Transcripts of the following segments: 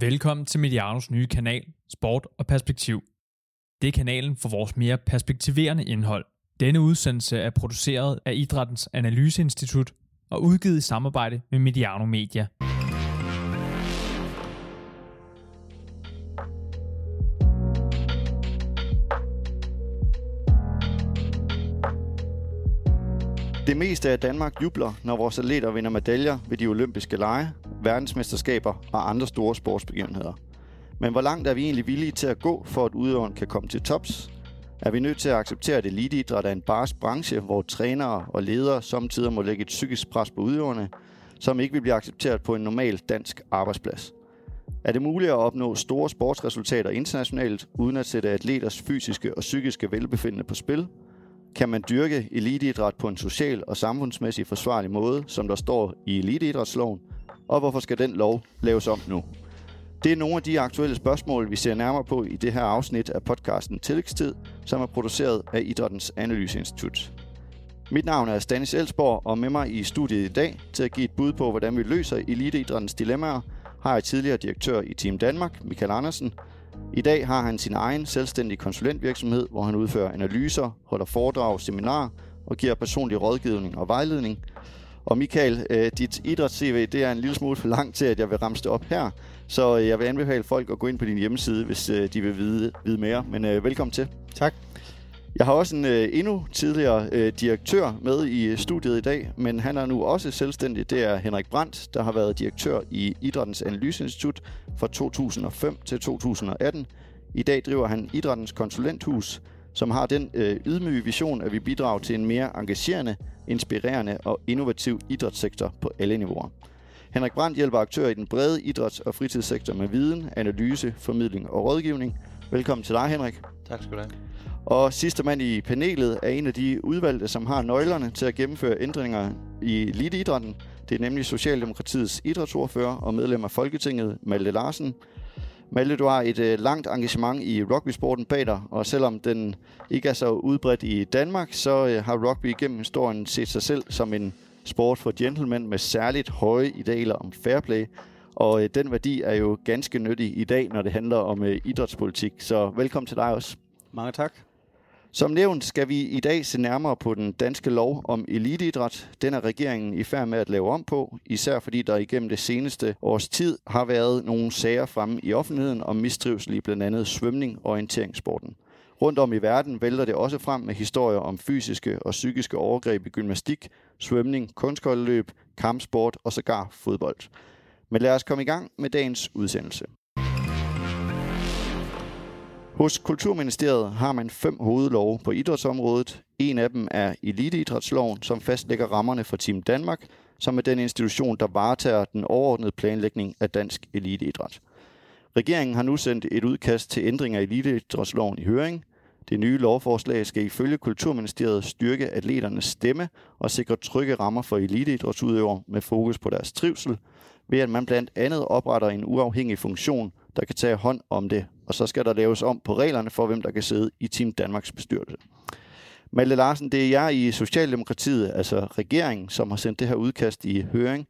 Velkommen til Medianos nye kanal, Sport og Perspektiv. Det er kanalen for vores mere perspektiverende indhold. Denne udsendelse er produceret af Idrættens Analyseinstitut og udgivet i samarbejde med Mediano Media. Det meste af Danmark jubler, når vores atleter vinder medaljer ved de olympiske lege, verdensmesterskaber og andre store sportsbegivenheder. Men hvor langt er vi egentlig villige til at gå, for at udøveren kan komme til tops? Er vi nødt til at acceptere, at eliteidræt er en bars branche, hvor trænere og ledere samtidig må lægge et psykisk pres på udøverne, som ikke vil blive accepteret på en normal dansk arbejdsplads? Er det muligt at opnå store sportsresultater internationalt, uden at sætte atleters fysiske og psykiske velbefindende på spil – kan man dyrke eliteidræt på en social og samfundsmæssig forsvarlig måde, som der står i eliteidrætsloven, og hvorfor skal den lov laves om nu? Det er nogle af de aktuelle spørgsmål, vi ser nærmere på i det her afsnit af podcasten Tillægstid, som er produceret af Idrættens Analyseinstitut. Mit navn er Stanis Elsborg, og med mig i studiet i dag til at give et bud på, hvordan vi løser eliteidrættens dilemmaer, har jeg tidligere direktør i Team Danmark, Michael Andersen, i dag har han sin egen selvstændige konsulentvirksomhed, hvor han udfører analyser, holder foredrag, seminarer og giver personlig rådgivning og vejledning. Og Michael, øh, dit idræts-CV, det er en lille smule for langt til, at jeg vil ramse det op her. Så øh, jeg vil anbefale folk at gå ind på din hjemmeside, hvis øh, de vil vide, vide mere. Men øh, velkommen til. Tak. Jeg har også en øh, endnu tidligere øh, direktør med i øh, studiet i dag, men han er nu også selvstændig. Det er Henrik Brandt, der har været direktør i Idrættens Analyseinstitut fra 2005 til 2018. I dag driver han Idrættens Konsulenthus, som har den øh, ydmyge vision, at vi bidrager til en mere engagerende, inspirerende og innovativ idrætssektor på alle niveauer. Henrik Brandt hjælper aktører i den brede idræts- og fritidssektor med viden, analyse, formidling og rådgivning. Velkommen til dig, Henrik. Tak skal du have. Og sidste mand i panelet er en af de udvalgte, som har nøglerne til at gennemføre ændringer i eliteidrætten. Det er nemlig Socialdemokratiets idrætsordfører og medlem af Folketinget, Malte Larsen. Malte, du har et øh, langt engagement i rugbysporten bag dig, og selvom den ikke er så udbredt i Danmark, så øh, har rugby gennem historien set sig selv som en sport for gentlemen med særligt høje idealer om fair play. Og øh, den værdi er jo ganske nyttig i dag, når det handler om øh, idrætspolitik. Så velkommen til dig også. Mange tak. Som nævnt skal vi i dag se nærmere på den danske lov om eliteidræt. Den er regeringen i færd med at lave om på, især fordi der igennem det seneste års tid har været nogle sager fremme i offentligheden om mistrivsel i blandt andet svømning og orienteringssporten. Rundt om i verden vælter det også frem med historier om fysiske og psykiske overgreb i gymnastik, svømning, kunstkoldeløb, kampsport og sågar fodbold. Men lad os komme i gang med dagens udsendelse. Hos Kulturministeriet har man fem hovedlove på idrætsområdet. En af dem er Eliteidrætsloven, som fastlægger rammerne for Team Danmark, som er den institution, der varetager den overordnede planlægning af dansk eliteidræt. Regeringen har nu sendt et udkast til ændringer i eliteidrætsloven i høring. Det nye lovforslag skal ifølge Kulturministeriet styrke atleternes stemme og sikre trygge rammer for eliteidrætsudøvere med fokus på deres trivsel, ved at man blandt andet opretter en uafhængig funktion, der kan tage hånd om det og så skal der laves om på reglerne for, hvem der kan sidde i Team Danmarks bestyrelse. Malte Larsen, det er jer i Socialdemokratiet, altså regeringen, som har sendt det her udkast i høring.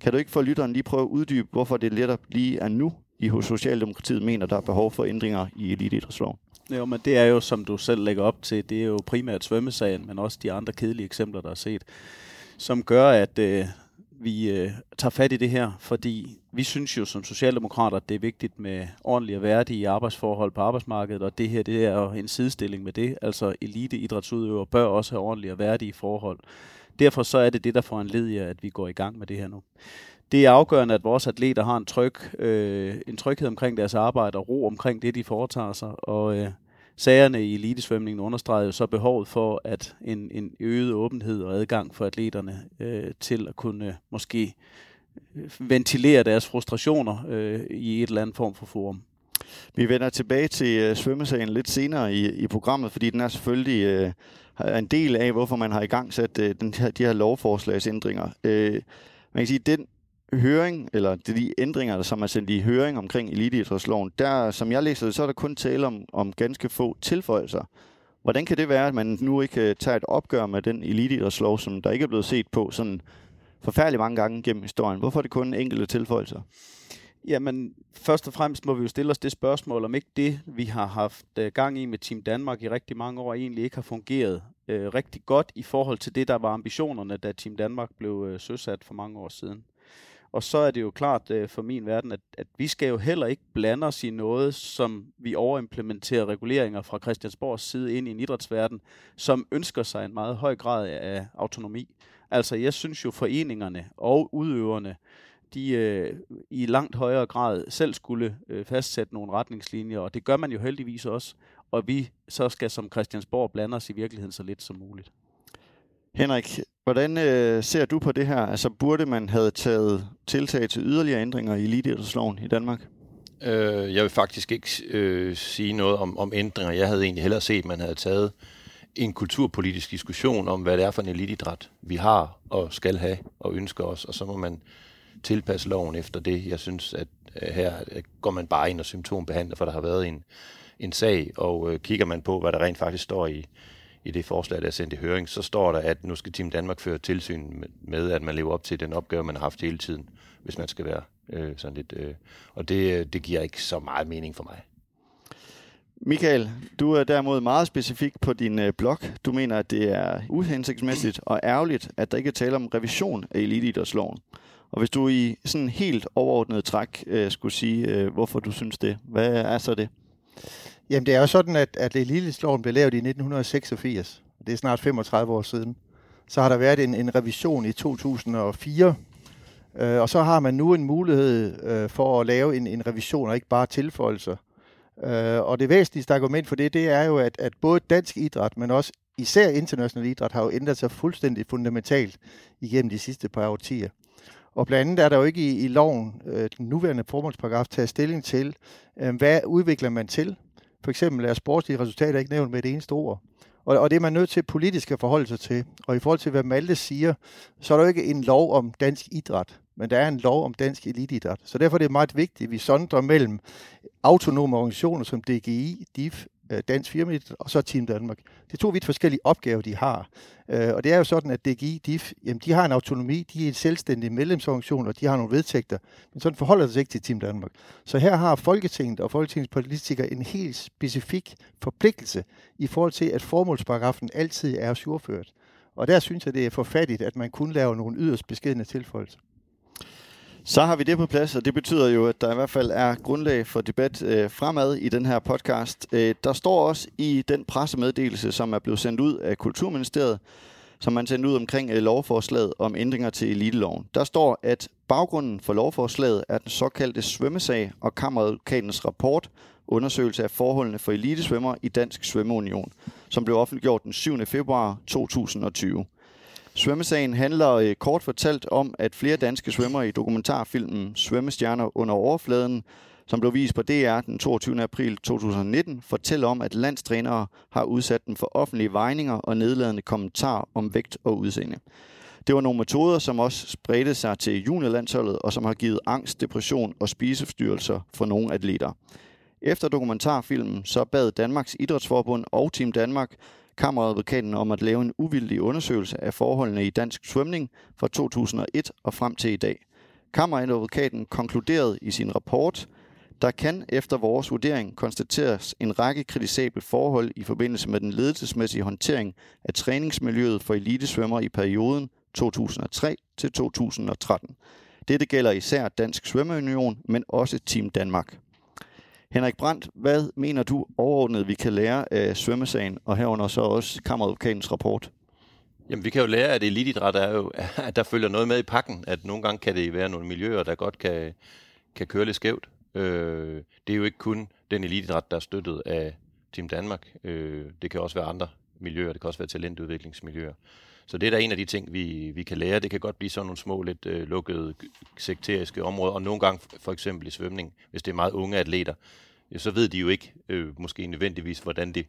Kan du ikke for lytteren lige prøve at uddybe, hvorfor det netop lige er nu, I hos Socialdemokratiet mener, der er behov for ændringer i eliteidrætsloven? Jo, men det er jo, som du selv lægger op til, det er jo primært svømmesagen, men også de andre kedelige eksempler, der er set, som gør, at øh, vi øh, tager fat i det her, fordi vi synes jo som socialdemokrater, at det er vigtigt med ordentlige og værdige arbejdsforhold på arbejdsmarkedet, og det her det er jo en sidestilling med det. Altså eliteidrætsudøvere bør også have ordentlige og værdige forhold. Derfor så er det det, der får en led at vi går i gang med det her nu. Det er afgørende, at vores atleter har en, tryg, øh, en tryghed omkring deres arbejde og ro omkring det, de foretager sig. Og øh, sagerne i elitesvømningen understreger jo så behovet for at en, en øget åbenhed og adgang for atleterne øh, til at kunne øh, måske øh, ventilere deres frustrationer øh, i et eller andet form for forum. Vi vender tilbage til øh, svømmesagen lidt senere i, i programmet, fordi den er selvfølgelig uh, en del af, hvorfor man har i gang sat øh, den her, de her lovforslagsændringer. Øh, man kan sige, den høring, eller de ændringer, som er sendt i høring omkring eliteidrætsloven, der, som jeg læser det, så er der kun tale om, om ganske få tilføjelser. Hvordan kan det være, at man nu ikke øh, tager et opgør med den eliteidrætslov, som der ikke er blevet set på sådan forfærdelig mange gange gennem historien? Hvorfor er det kun enkelte tilføjelser? Jamen, først og fremmest må vi jo stille os det spørgsmål, om ikke det, vi har haft øh, gang i med Team Danmark i rigtig mange år, egentlig ikke har fungeret øh, rigtig godt i forhold til det, der var ambitionerne, da Team Danmark blev øh, søsat for mange år siden. Og så er det jo klart øh, for min verden, at, at vi skal jo heller ikke blande os i noget, som vi overimplementerer reguleringer fra Christiansborgs side ind i en idrætsverden, som ønsker sig en meget høj grad af autonomi. Altså jeg synes jo foreningerne og udøverne, de øh, i langt højere grad selv skulle øh, fastsætte nogle retningslinjer, og det gør man jo heldigvis også, og vi så skal som Christiansborg blande os i virkeligheden så lidt som muligt. Henrik, hvordan øh, ser du på det her? Altså burde man have taget tiltag til yderligere ændringer i eliteidrætsloven i Danmark? Øh, jeg vil faktisk ikke øh, sige noget om, om ændringer. Jeg havde egentlig hellere set, at man havde taget en kulturpolitisk diskussion om, hvad det er for en elitidræt, vi har og skal have og ønsker os, og så må man tilpasse loven efter det. Jeg synes, at øh, her øh, går man bare ind og symptombehandler, for der har været en, en sag, og øh, kigger man på, hvad der rent faktisk står i, i det forslag, der er sendt i høring, så står der, at nu skal Team Danmark føre tilsyn med, at man lever op til den opgave, man har haft hele tiden, hvis man skal være øh, sådan lidt... Øh, og det, øh, det giver ikke så meget mening for mig. Michael, du er derimod meget specifik på din øh, blog. Du mener, at det er uhensigtsmæssigt og ærgerligt, at der ikke er tale om revision af eliteidrætsloven. Og hvis du i sådan helt overordnet træk øh, skulle sige, øh, hvorfor du synes det, hvad er så det? Jamen det er jo sådan, at, at eliteidrætsloven blev lavet i 1986. Det er snart 35 år siden. Så har der været en, en revision i 2004, øh, og så har man nu en mulighed øh, for at lave en, en revision og ikke bare tilføjelser. Øh, og det væsentligste argument for det, det er jo, at, at både dansk idræt, men også især international idræt, har jo ændret sig fuldstændig fundamentalt igennem de sidste par årtier. Og blandt andet er der jo ikke i, i loven, øh, den nuværende formålsparagraf, taget stilling til, øh, hvad udvikler man til? For eksempel er sportslige resultater ikke nævnt med det eneste ord. Og, og det er man nødt til politisk at forholde sig til. Og i forhold til, hvad Malte siger, så er der jo ikke en lov om dansk idræt, men der er en lov om dansk elitidræt. Så derfor er det meget vigtigt, at vi sondrer mellem autonome organisationer som DGI, DIF, Øh, dansk Firma og så Team Danmark. Det er to vidt forskellige opgaver, de har. Øh, og det er jo sådan, at DGI, DIF, jamen, de har en autonomi, de er en selvstændig medlemsorganisation, og de har nogle vedtægter. Men sådan forholder det sig ikke til Team Danmark. Så her har Folketinget og Folketingets politikere en helt specifik forpligtelse i forhold til, at formålsparagrafen altid er surført. Og der synes jeg, det er forfattigt, at man kun laver nogle yderst beskedende tilføjelser. Så har vi det på plads, og det betyder jo, at der i hvert fald er grundlag for debat øh, fremad i den her podcast. Øh, der står også i den pressemeddelelse, som er blevet sendt ud af Kulturministeriet, som man sendte ud omkring øh, lovforslaget om ændringer til eliteloven. Der står, at baggrunden for lovforslaget er den såkaldte svømmesag og kammeradvokatens rapport, undersøgelse af forholdene for elitesvømmer i Dansk Svømmeunion, som blev offentliggjort den 7. februar 2020. Svømmesagen handler øh, kort fortalt om, at flere danske svømmer i dokumentarfilmen Svømmestjerner under overfladen, som blev vist på DR den 22. april 2019, fortæller om, at landstrænere har udsat dem for offentlige vejninger og nedladende kommentarer om vægt og udseende. Det var nogle metoder, som også spredte sig til juniorlandsholdet, og som har givet angst, depression og spiseforstyrrelser for nogle atleter. Efter dokumentarfilmen så bad Danmarks Idrætsforbund og Team Danmark kammeradvokaten om at lave en uvildig undersøgelse af forholdene i dansk svømning fra 2001 og frem til i dag. Kammeradvokaten konkluderede i sin rapport, der kan efter vores vurdering konstateres en række kritisable forhold i forbindelse med den ledelsesmæssige håndtering af træningsmiljøet for elitesvømmer i perioden 2003 til 2013. Dette gælder især Dansk Svømmeunion, men også Team Danmark. Henrik Brandt, hvad mener du overordnet, vi kan lære af svømmesagen, og herunder så også kammeradvokatens rapport? Jamen, vi kan jo lære, at elitidræt er jo, at der følger noget med i pakken, at nogle gange kan det være nogle miljøer, der godt kan, kan køre lidt skævt. Øh, det er jo ikke kun den elitidræt, der er støttet af Team Danmark. Øh, det kan også være andre miljøer, det kan også være talentudviklingsmiljøer. Så det er da en af de ting, vi, vi kan lære. Det kan godt blive sådan nogle små, lidt øh, lukkede sekteriske områder, og nogle gange for eksempel i svømning, hvis det er meget unge atleter, ja, så ved de jo ikke øh, måske nødvendigvis, hvordan det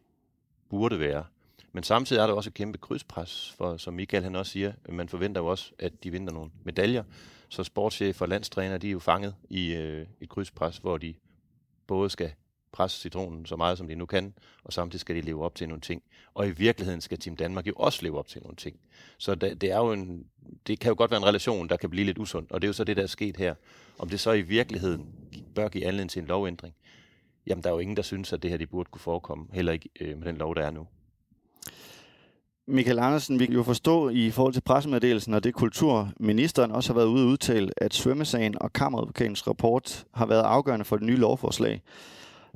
burde være. Men samtidig er der også et kæmpe krydspres, for som Michael han også siger, man forventer jo også, at de vinder nogle medaljer. Så sportschef og landstræner, de er jo fanget i øh, et krydspres, hvor de både skal presse citronen så meget, som de nu kan, og samtidig skal de leve op til nogle ting. Og i virkeligheden skal Team Danmark jo også leve op til nogle ting. Så det, det er jo en, det kan jo godt være en relation, der kan blive lidt usund, og det er jo så det, der er sket her. Om det så i virkeligheden bør give anledning til en lovændring, jamen der er jo ingen, der synes, at det her de burde kunne forekomme, heller ikke øh, med den lov, der er nu. Michael Andersen, vi kan jo forstå i forhold til pressemeddelelsen, og det kulturministeren også har været ude at udtale, at svømmesagen og kammeradvokatens rapport har været afgørende for det nye lovforslag.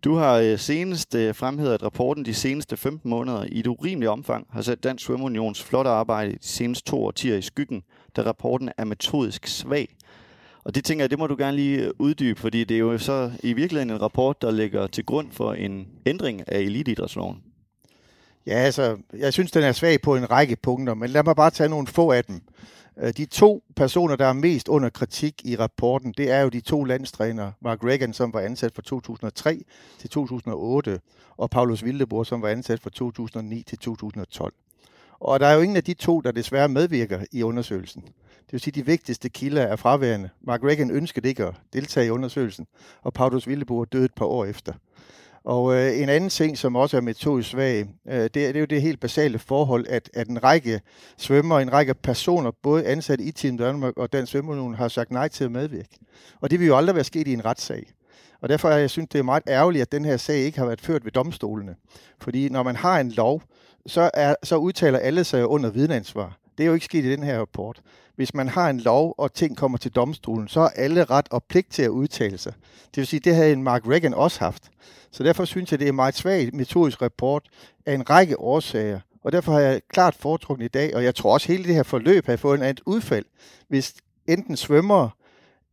Du har øh, senest øh, fremhævet, at rapporten de seneste 15 måneder i et urimeligt omfang har sat Dansk Svømmeunions flotte arbejde de seneste to årtier i skyggen, da rapporten er metodisk svag. Og det tænker jeg, det må du gerne lige øh, uddybe, fordi det er jo så i virkeligheden en rapport, der ligger til grund for en ændring af elitidrætsloven. Ja, altså, jeg synes, den er svag på en række punkter, men lad mig bare tage nogle få af dem. Øh, de to personer, der er mest under kritik i rapporten, det er jo de to landstrænere. Mark Reagan, som var ansat fra 2003 til 2008, og Paulus Wildeboer, som var ansat fra 2009 til 2012. Og der er jo ingen af de to, der desværre medvirker i undersøgelsen. Det vil sige, at de vigtigste kilder er fraværende. Mark Reagan ønskede ikke at deltage i undersøgelsen, og Paulus Wildeboer døde et par år efter. Og øh, en anden ting, som også er metodisk svag, øh, det, det er jo det helt basale forhold, at, at en række svømmer, en række personer, både ansat i Team Danmark og Dansk Svømmeunion, har sagt nej til at medvirke. Og det vil jo aldrig være sket i en retssag. Og derfor har jeg synes, det er meget ærgerligt, at den her sag ikke har været ført ved domstolene. Fordi når man har en lov, så, er, så udtaler alle sig under vidneansvar. Det er jo ikke sket i den her rapport. Hvis man har en lov, og ting kommer til domstolen, så er alle ret og pligt til at udtale sig. Det vil sige, det havde en Mark Reagan også haft. Så derfor synes jeg, det er en meget svag metodisk rapport af en række årsager. Og derfor har jeg klart foretrukket i dag, og jeg tror også, at hele det her forløb har fået en andet udfald, hvis enten svømmer,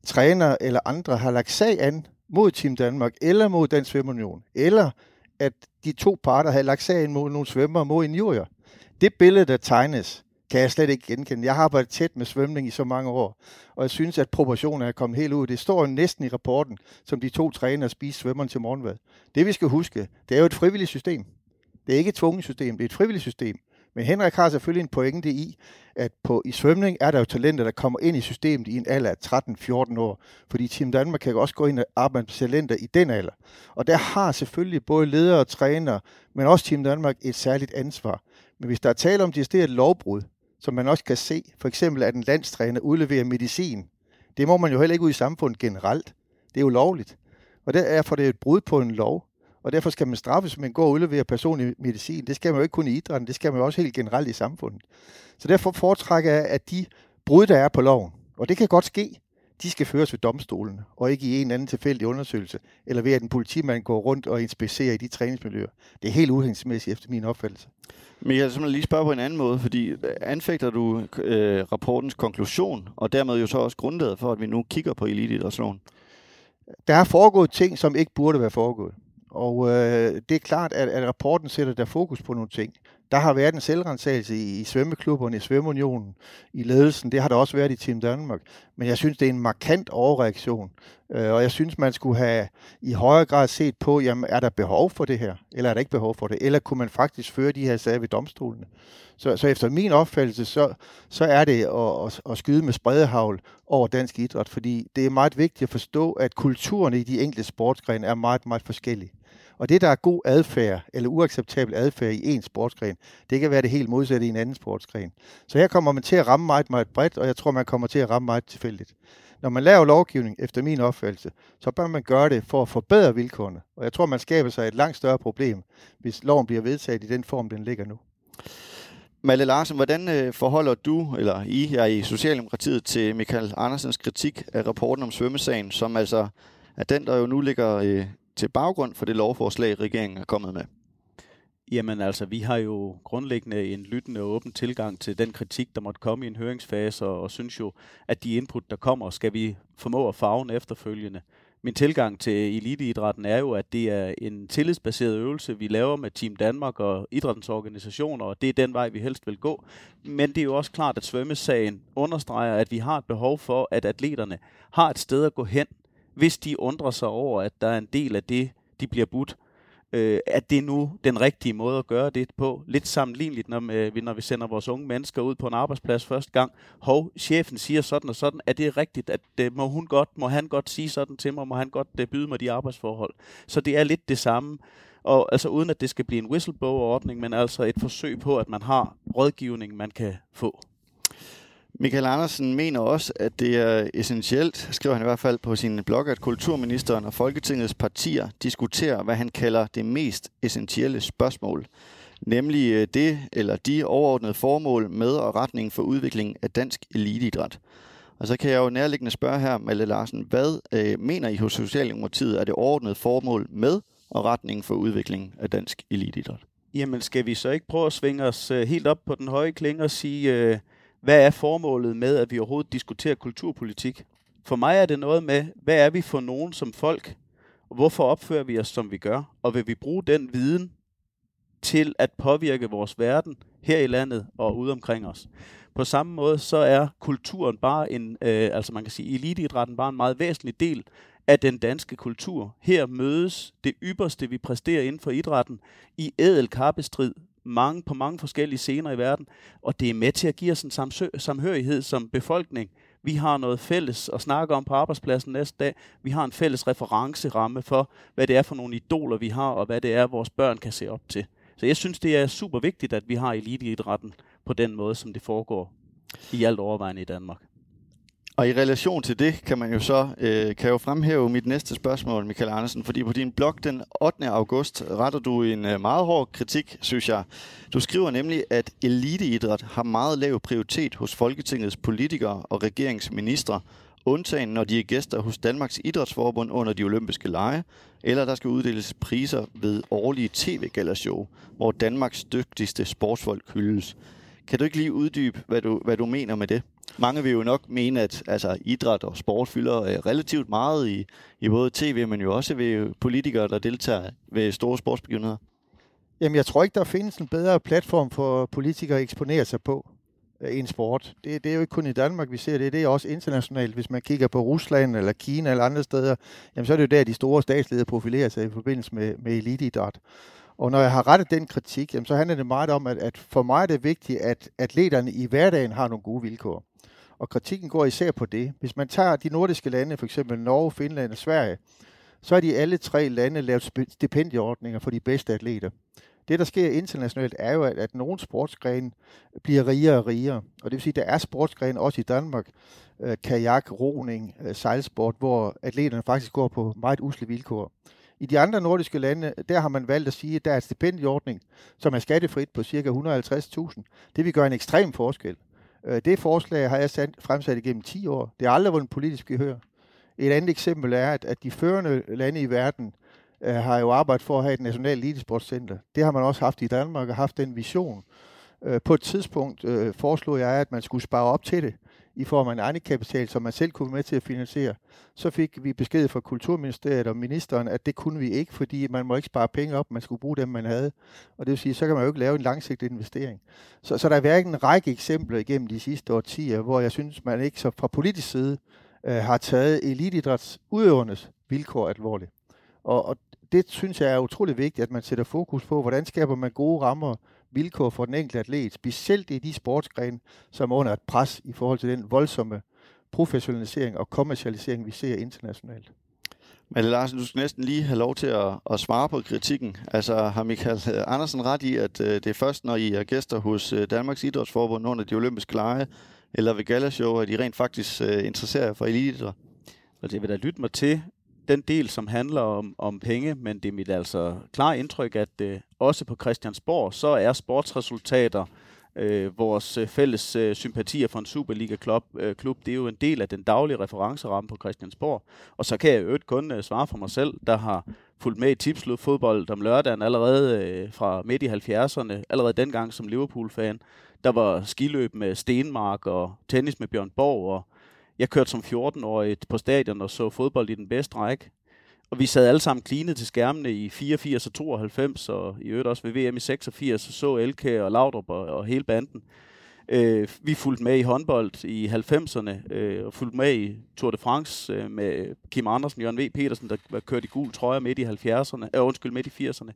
træner eller andre har lagt sag an mod Team Danmark eller mod Dansk Svømmeunion, eller at de to parter havde lagt sag an mod nogle svømmer mod injurier. Det billede, der tegnes, kan jeg slet ikke genkende. Jeg har arbejdet tæt med svømning i så mange år, og jeg synes, at proportionerne er kommet helt ud. Det står næsten i rapporten, som de to trænere spiser svømmeren til morgenmad. Det vi skal huske, det er jo et frivilligt system. Det er ikke et tvunget system, det er et frivilligt system. Men Henrik har selvfølgelig en pointe i, at på, i svømning er der jo talenter, der kommer ind i systemet i en alder af 13-14 år. Fordi Team Danmark kan også gå ind og arbejde med talenter i den alder. Og der har selvfølgelig både ledere og trænere, men også Team Danmark et særligt ansvar. Men hvis der er tale om det lovbrud, som man også kan se, for eksempel at en landstræner udleverer medicin, det må man jo heller ikke ud i samfundet generelt. Det er jo lovligt. Og derfor er det et brud på en lov. Og derfor skal man straffes, hvis man går og udleverer personlig medicin. Det skal man jo ikke kun i idrætten, det skal man jo også helt generelt i samfundet. Så derfor foretrækker jeg, at de brud, der er på loven, og det kan godt ske, de skal føres ved domstolen, og ikke i en eller anden tilfældig undersøgelse, eller ved at en politimand går rundt og inspicerer i de træningsmiljøer. Det er helt uhændsmæssigt efter min opfattelse. Men jeg vil lige spørge på en anden måde, fordi øh, anfægter du øh, rapportens konklusion, og dermed jo så også grundlaget for, at vi nu kigger på eliteidrætsloven? Der er foregået ting, som ikke burde være foregået. Og øh, det er klart, at, at rapporten sætter der fokus på nogle ting. Der har været en selvrensagelse i, i svømmeklubberne, i Svømmeunionen, i ledelsen. Det har der også været i Team Danmark. Men jeg synes, det er en markant overreaktion. Øh, og jeg synes, man skulle have i højere grad set på, jamen, er der behov for det her? Eller er der ikke behov for det? Eller kunne man faktisk føre de her sager ved domstolene? Så, så efter min opfattelse, så, så er det at, at, at skyde med spredehavl over dansk idræt, fordi det er meget vigtigt at forstå, at kulturen i de enkelte sportsgrene er meget, meget forskellige. Og det, der er god adfærd, eller uacceptabel adfærd i en sportsgren, det kan være det helt modsatte i en anden sportsgren. Så her kommer man til at ramme meget, meget bredt, og jeg tror, man kommer til at ramme meget tilfældigt. Når man laver lovgivning, efter min opfattelse, så bør man gøre det for at forbedre vilkårene. Og jeg tror, man skaber sig et langt større problem, hvis loven bliver vedtaget i den form, den ligger nu. Malle Larsen, hvordan øh, forholder du, eller I er i Socialdemokratiet, til Michael Andersens kritik af rapporten om svømmesagen, som altså er den, der jo nu ligger øh, til baggrund for det lovforslag, regeringen er kommet med? Jamen altså, vi har jo grundlæggende en lyttende og åben tilgang til den kritik, der måtte komme i en høringsfase, og, og synes jo, at de input, der kommer, skal vi formå at farve efterfølgende. Min tilgang til eliteidrætten er jo, at det er en tillidsbaseret øvelse, vi laver med Team Danmark og idrættens organisationer, og det er den vej, vi helst vil gå. Men det er jo også klart, at svømmesagen understreger, at vi har et behov for, at atleterne har et sted at gå hen, hvis de undrer sig over, at der er en del af det, de bliver budt, øh, at det er nu den rigtige måde at gøre det på. Lidt sammenligneligt, når, øh, vi, når vi sender vores unge mennesker ud på en arbejdsplads første gang. Hov, chefen siger sådan og sådan. Er det rigtigt? At, øh, må, hun godt, må han godt sige sådan til mig? Må han godt øh, byde mig de arbejdsforhold? Så det er lidt det samme. Og altså uden at det skal blive en whistleblower-ordning, men altså et forsøg på, at man har rådgivning, man kan få. Michael Andersen mener også, at det er essentielt, skriver han i hvert fald på sin blog, at kulturministeren og Folketingets partier diskuterer, hvad han kalder det mest essentielle spørgsmål. Nemlig øh, det eller de overordnede formål med og retning for udviklingen af dansk eliteidræt. Og så kan jeg jo nærliggende spørge her, Malle Larsen, hvad øh, mener I hos Socialdemokratiet er det overordnede formål med og retningen for udviklingen af dansk eliteidræt? Jamen skal vi så ikke prøve at svinge os øh, helt op på den høje klinge og sige, øh, hvad er formålet med, at vi overhovedet diskuterer kulturpolitik? For mig er det noget med, hvad er vi for nogen som folk? Og hvorfor opfører vi os, som vi gør? Og vil vi bruge den viden til at påvirke vores verden her i landet og ude omkring os? På samme måde så er kulturen bare en, øh, altså man kan sige, eliteidrætten bare en meget væsentlig del af den danske kultur. Her mødes det ypperste, vi præsterer inden for idrætten, i ædel kappestrid mange, på mange forskellige scener i verden, og det er med til at give os en samsø- samhørighed som befolkning. Vi har noget fælles at snakke om på arbejdspladsen næste dag. Vi har en fælles referenceramme for, hvad det er for nogle idoler, vi har, og hvad det er, vores børn kan se op til. Så jeg synes, det er super vigtigt, at vi har eliteidrætten på den måde, som det foregår i alt overvejende i Danmark. Og i relation til det kan man jo så øh, kan jo fremhæve mit næste spørgsmål, Michael Andersen, fordi på din blog den 8. august retter du en øh, meget hård kritik, synes jeg. Du skriver nemlig, at eliteidræt har meget lav prioritet hos Folketingets politikere og regeringsministre, undtagen når de er gæster hos Danmarks Idrætsforbund under de olympiske lege, eller der skal uddeles priser ved årlige tv-gallershow, hvor Danmarks dygtigste sportsfolk hyldes. Kan du ikke lige uddybe, hvad du, hvad du mener med det? Mange vil jo nok mene, at altså, idræt og sport fylder øh, relativt meget i, i både tv, men jo også ved politikere, der deltager ved store sportsbegivenheder. Jamen, jeg tror ikke, der findes en bedre platform for politikere at eksponere sig på øh, en sport. Det, det er jo ikke kun i Danmark, vi ser det. Det er også internationalt. Hvis man kigger på Rusland eller Kina eller andre steder, jamen, så er det jo der, de store statsledere profilerer sig i forbindelse med, med eliteidræt. Og når jeg har rettet den kritik, jamen, så handler det meget om, at, at for mig er det vigtigt, at atleterne i hverdagen har nogle gode vilkår. Og kritikken går især på det. Hvis man tager de nordiske lande, f.eks. Norge, Finland og Sverige, så har de alle tre lande lavet stipendieordninger for de bedste atleter. Det, der sker internationalt, er jo, at, at nogle sportsgrene bliver rigere og rigere. Og det vil sige, at der er sportsgrene også i Danmark, øh, kajak, roning, øh, sejlsport, hvor atleterne faktisk går på meget usle vilkår. I de andre nordiske lande, der har man valgt at sige, at der er et stipendieordning, som er skattefrit på ca. 150.000. Det vil gøre en ekstrem forskel. Øh, det forslag har jeg fremsat igennem 10 år. Det har aldrig været en politisk gehør. Et andet eksempel er, at, at de førende lande i verden øh, har jo arbejdet for at have et nationalt elitesportscenter. Det har man også haft i Danmark og haft den vision. Øh, på et tidspunkt øh, foreslog jeg, at man skulle spare op til det i form af en egenkapital, som man selv kunne være med til at finansiere. Så fik vi besked fra Kulturministeriet og ministeren, at det kunne vi ikke, fordi man må ikke spare penge op, man skulle bruge dem, man havde. Og det vil sige, så kan man jo ikke lave en langsigtet investering. Så, så der er hverken en række eksempler igennem de sidste årtier, hvor jeg synes, man ikke så fra politisk side øh, har taget elitidrætsudøvernes vilkår alvorligt. Og, og det synes jeg er utrolig vigtigt, at man sætter fokus på, hvordan skaber man gode rammer vilkår for den enkelte atlet, specielt i de sportsgrene, som er under et pres i forhold til den voldsomme professionalisering og kommercialisering, vi ser internationalt. Men Larsen, du skal næsten lige have lov til at, at svare på kritikken. Altså har Michael Andersen ret i, at uh, det er først, når I er gæster hos uh, Danmarks Idrætsforbund under de olympiske lege, eller ved Galashow, at I rent faktisk uh, interesserer jer for elitidræt? Altså, jeg vil da lytte mig til, den del, som handler om, om penge, men det er mit altså klare indtryk, at øh, også på Christiansborg, så er sportsresultater øh, vores øh, fælles øh, sympatier for en Superliga-klub, øh, klub, det er jo en del af den daglige referenceramme på Christiansborg. Og så kan jeg jo kun øh, svare for mig selv, der har fulgt med i tipslut fodbold om lørdagen allerede øh, fra midt i 70'erne, allerede dengang som Liverpool-fan. Der var skiløb med Stenmark og tennis med Bjørn Borg og jeg kørte som 14-årig på stadion og så fodbold i den bedste række. Og vi sad alle sammen klinet til skærmene i 84 og 92, og i øvrigt også ved VM i 86, og så Elke og Laudrup og, og hele banden. Øh, vi fulgte med i håndbold i 90'erne, øh, og fulgte med i Tour de France øh, med Kim Andersen, Jørgen V. Petersen, der kørte i gul trøje midt i 70'erne, øh, undskyld, midt i 80'erne.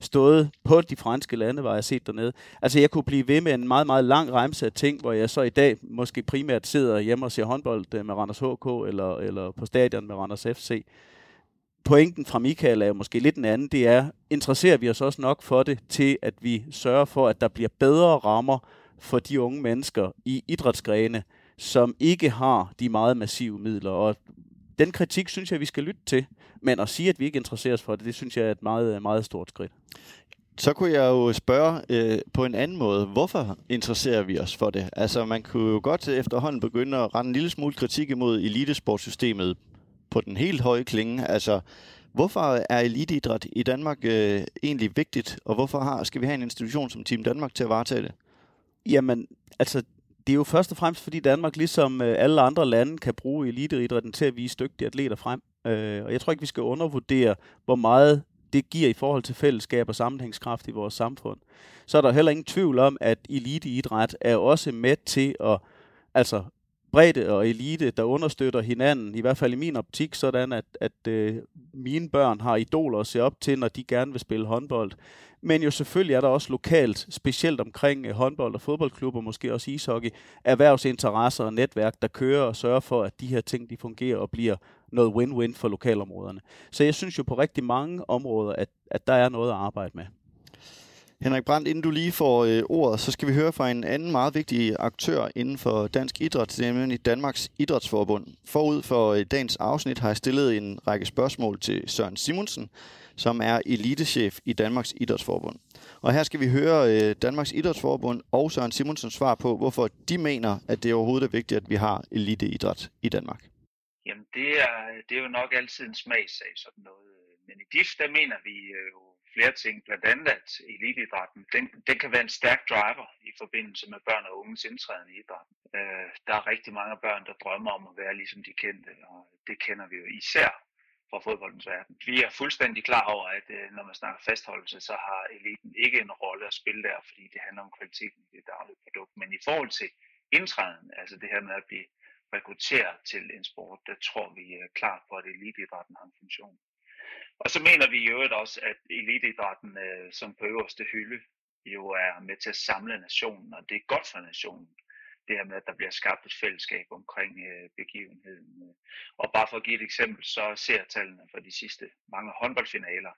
Stået på de franske lande, var jeg set dernede. Altså, jeg kunne blive ved med en meget, meget lang remse af ting, hvor jeg så i dag måske primært sidder hjemme og ser håndbold øh, med Randers HK, eller, eller på stadion med Randers FC pointen fra Michael er jo måske lidt en anden. Det er, interesserer vi os også nok for det, til at vi sørger for, at der bliver bedre rammer for de unge mennesker i idrætsgrene, som ikke har de meget massive midler. Og den kritik synes jeg, vi skal lytte til. Men at sige, at vi ikke interesserer os for det, det synes jeg er et meget, meget stort skridt. Så kunne jeg jo spørge øh, på en anden måde, hvorfor interesserer vi os for det? Altså man kunne jo godt efterhånden begynde at rende en lille smule kritik imod elitesportsystemet på den helt høje klinge. Altså hvorfor er eliteidræt i Danmark øh, egentlig vigtigt, og hvorfor har, skal vi have en institution som Team Danmark til at varetage det? Jamen, altså, det er jo først og fremmest, fordi Danmark, ligesom øh, alle andre lande, kan bruge eliteidrætten til at vise dygtige atleter frem. Øh, og jeg tror ikke, vi skal undervurdere, hvor meget det giver i forhold til fællesskab og sammenhængskraft i vores samfund. Så er der heller ingen tvivl om, at eliteidræt er også med til at altså, bredde og elite, der understøtter hinanden, i hvert fald i min optik, sådan at, at øh, mine børn har idoler at se op til, når de gerne vil spille håndbold. Men jo selvfølgelig er der også lokalt, specielt omkring øh, håndbold og fodboldklubber, måske også ishockey, erhvervsinteresser og netværk, der kører og sørger for, at de her ting de fungerer og bliver noget win-win for lokalområderne. Så jeg synes jo på rigtig mange områder, at, at der er noget at arbejde med. Henrik Brandt, inden du lige får øh, ordet, så skal vi høre fra en anden meget vigtig aktør inden for dansk idræt, nemlig Danmarks Idrætsforbund. Forud for øh, dagens afsnit har jeg stillet en række spørgsmål til Søren Simonsen, som er elitechef i Danmarks Idrætsforbund. Og her skal vi høre øh, Danmarks Idrætsforbund og Søren Simonsens svar på, hvorfor de mener, at det overhovedet er vigtigt, at vi har eliteidræt i Danmark. Jamen, det er, det er jo nok altid en smagsag, sådan noget. Men i DIF, der mener vi øh, jo flere ting, blandt andet at eliteidrætten, den, den kan være en stærk driver i forbindelse med børn og unges indtræden i idrætten. Øh, der er rigtig mange børn, der drømmer om at være ligesom de kendte, og det kender vi jo især fra fodboldens verden. Vi er fuldstændig klar over, at øh, når man snakker fastholdelse, så har eliten ikke en rolle at spille der, fordi det handler om kvaliteten i det daglige produkt. Men i forhold til indtræden, altså det her med at blive rekrutteret til en sport, der tror vi er klart på, at eliteidrætten har en funktion. Og så mener vi i øvrigt også, at eliteidrætten øh, som på øverste hylde jo er med til at samle nationen, og det er godt for nationen. Det her med, at der bliver skabt et fællesskab omkring øh, begivenheden. Og bare for at give et eksempel, så ser tallene for de sidste mange håndboldfinaler,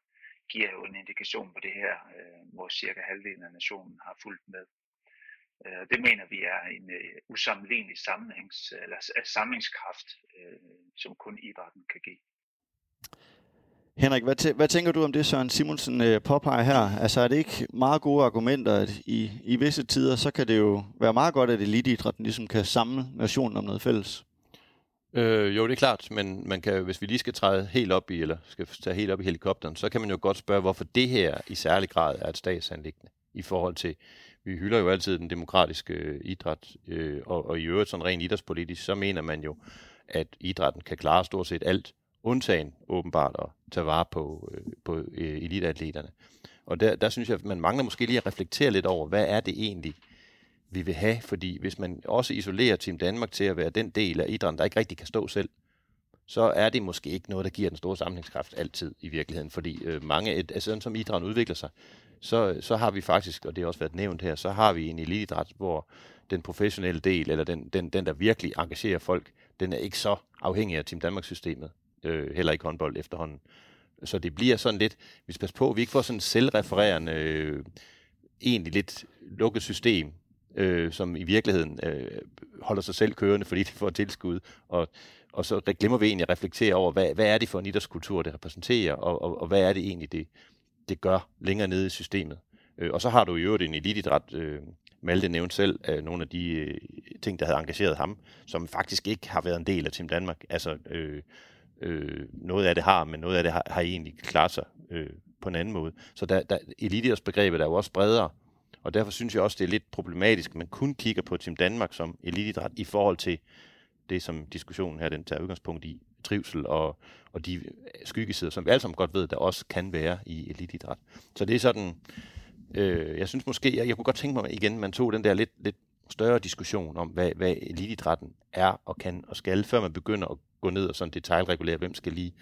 giver jo en indikation på det her, øh, hvor cirka halvdelen af nationen har fulgt med. Øh, det mener vi er en øh, usammenlignelig sammenhængs, eller, samlingskraft, øh, som kun idrætten kan give. Henrik, hvad, tæ- hvad tænker du om det, Søren Simonsen øh, påpeger her? Altså er det ikke meget gode argumenter, at i, i visse tider, så kan det jo være meget godt, at eliteidrætten ligesom kan samle nationen om noget fælles? Øh, jo, det er klart, men man kan, hvis vi lige skal træde helt op i, eller skal tage helt op i helikopteren, så kan man jo godt spørge, hvorfor det her i særlig grad er et statsanlæggende i forhold til, vi hylder jo altid den demokratiske øh, idræt, øh, og, og i øvrigt sådan rent idrætspolitisk, så mener man jo, at idrætten kan klare stort set alt, undtagen åbenbart at tage vare på, øh, på øh, eliteatleterne. Og der, der synes jeg, at man mangler måske lige at reflektere lidt over, hvad er det egentlig, vi vil have? Fordi hvis man også isolerer Team Danmark til at være den del af idrætten, der ikke rigtig kan stå selv, så er det måske ikke noget, der giver den store samlingskraft altid i virkeligheden. Fordi øh, mange, altså sådan som idrætten udvikler sig, så, så har vi faktisk, og det har også været nævnt her, så har vi en eliteidræt, hvor den professionelle del, eller den, den, den der virkelig engagerer folk, den er ikke så afhængig af Team Danmarks systemet øh, heller ikke håndbold efterhånden. Så det bliver sådan lidt, vi skal passe på, at vi ikke får sådan en selvrefererende, øh, egentlig lidt lukket system, øh, som i virkeligheden øh, holder sig selv kørende, fordi det får tilskud, og, og så glemmer vi egentlig at reflektere over, hvad, hvad er det for en idrætskultur, det repræsenterer, og, og, og hvad er det egentlig, det, det gør længere nede i systemet. Øh, og så har du i øvrigt en elitidræt, øh, Malte nævnte selv øh, nogle af de øh, ting, der havde engageret ham, som faktisk ikke har været en del af Team Danmark. Altså øh, Øh, noget af det har, men noget af det har, har egentlig klaret sig øh, på en anden måde. Så der, der, eliteidrætsbegrebet er jo også bredere, og derfor synes jeg også, det er lidt problematisk, at man kun kigger på Team Danmark som elitidræt i forhold til det, som diskussionen her den tager udgangspunkt i, trivsel og, og de øh, skyggesider, som vi alle sammen godt ved, der også kan være i elitidræt. Så det er sådan, øh, jeg synes måske, jeg, jeg kunne godt tænke mig igen, man tog den der lidt, lidt større diskussion om, hvad, hvad elitidrætten er og kan og skal, før man begynder at gå ned og sådan detaljregulere, hvem skal lige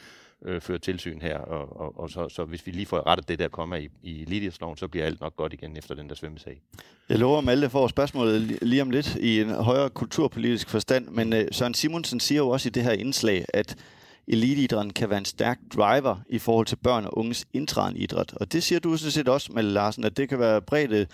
øh, føre tilsyn her. Og, og, og så, så hvis vi lige får rettet det der kommer i, i elitidrætsloven, så bliver alt nok godt igen efter den der svømmesag. Jeg lover, Malte får spørgsmålet lige om lidt i en højere kulturpolitisk forstand, men øh, Søren Simonsen siger jo også i det her indslag, at eliteidrætten kan være en stærk driver i forhold til børn og unges indtræden i idræt. Og det siger du sådan set også, Malte Larsen, at det kan være bredt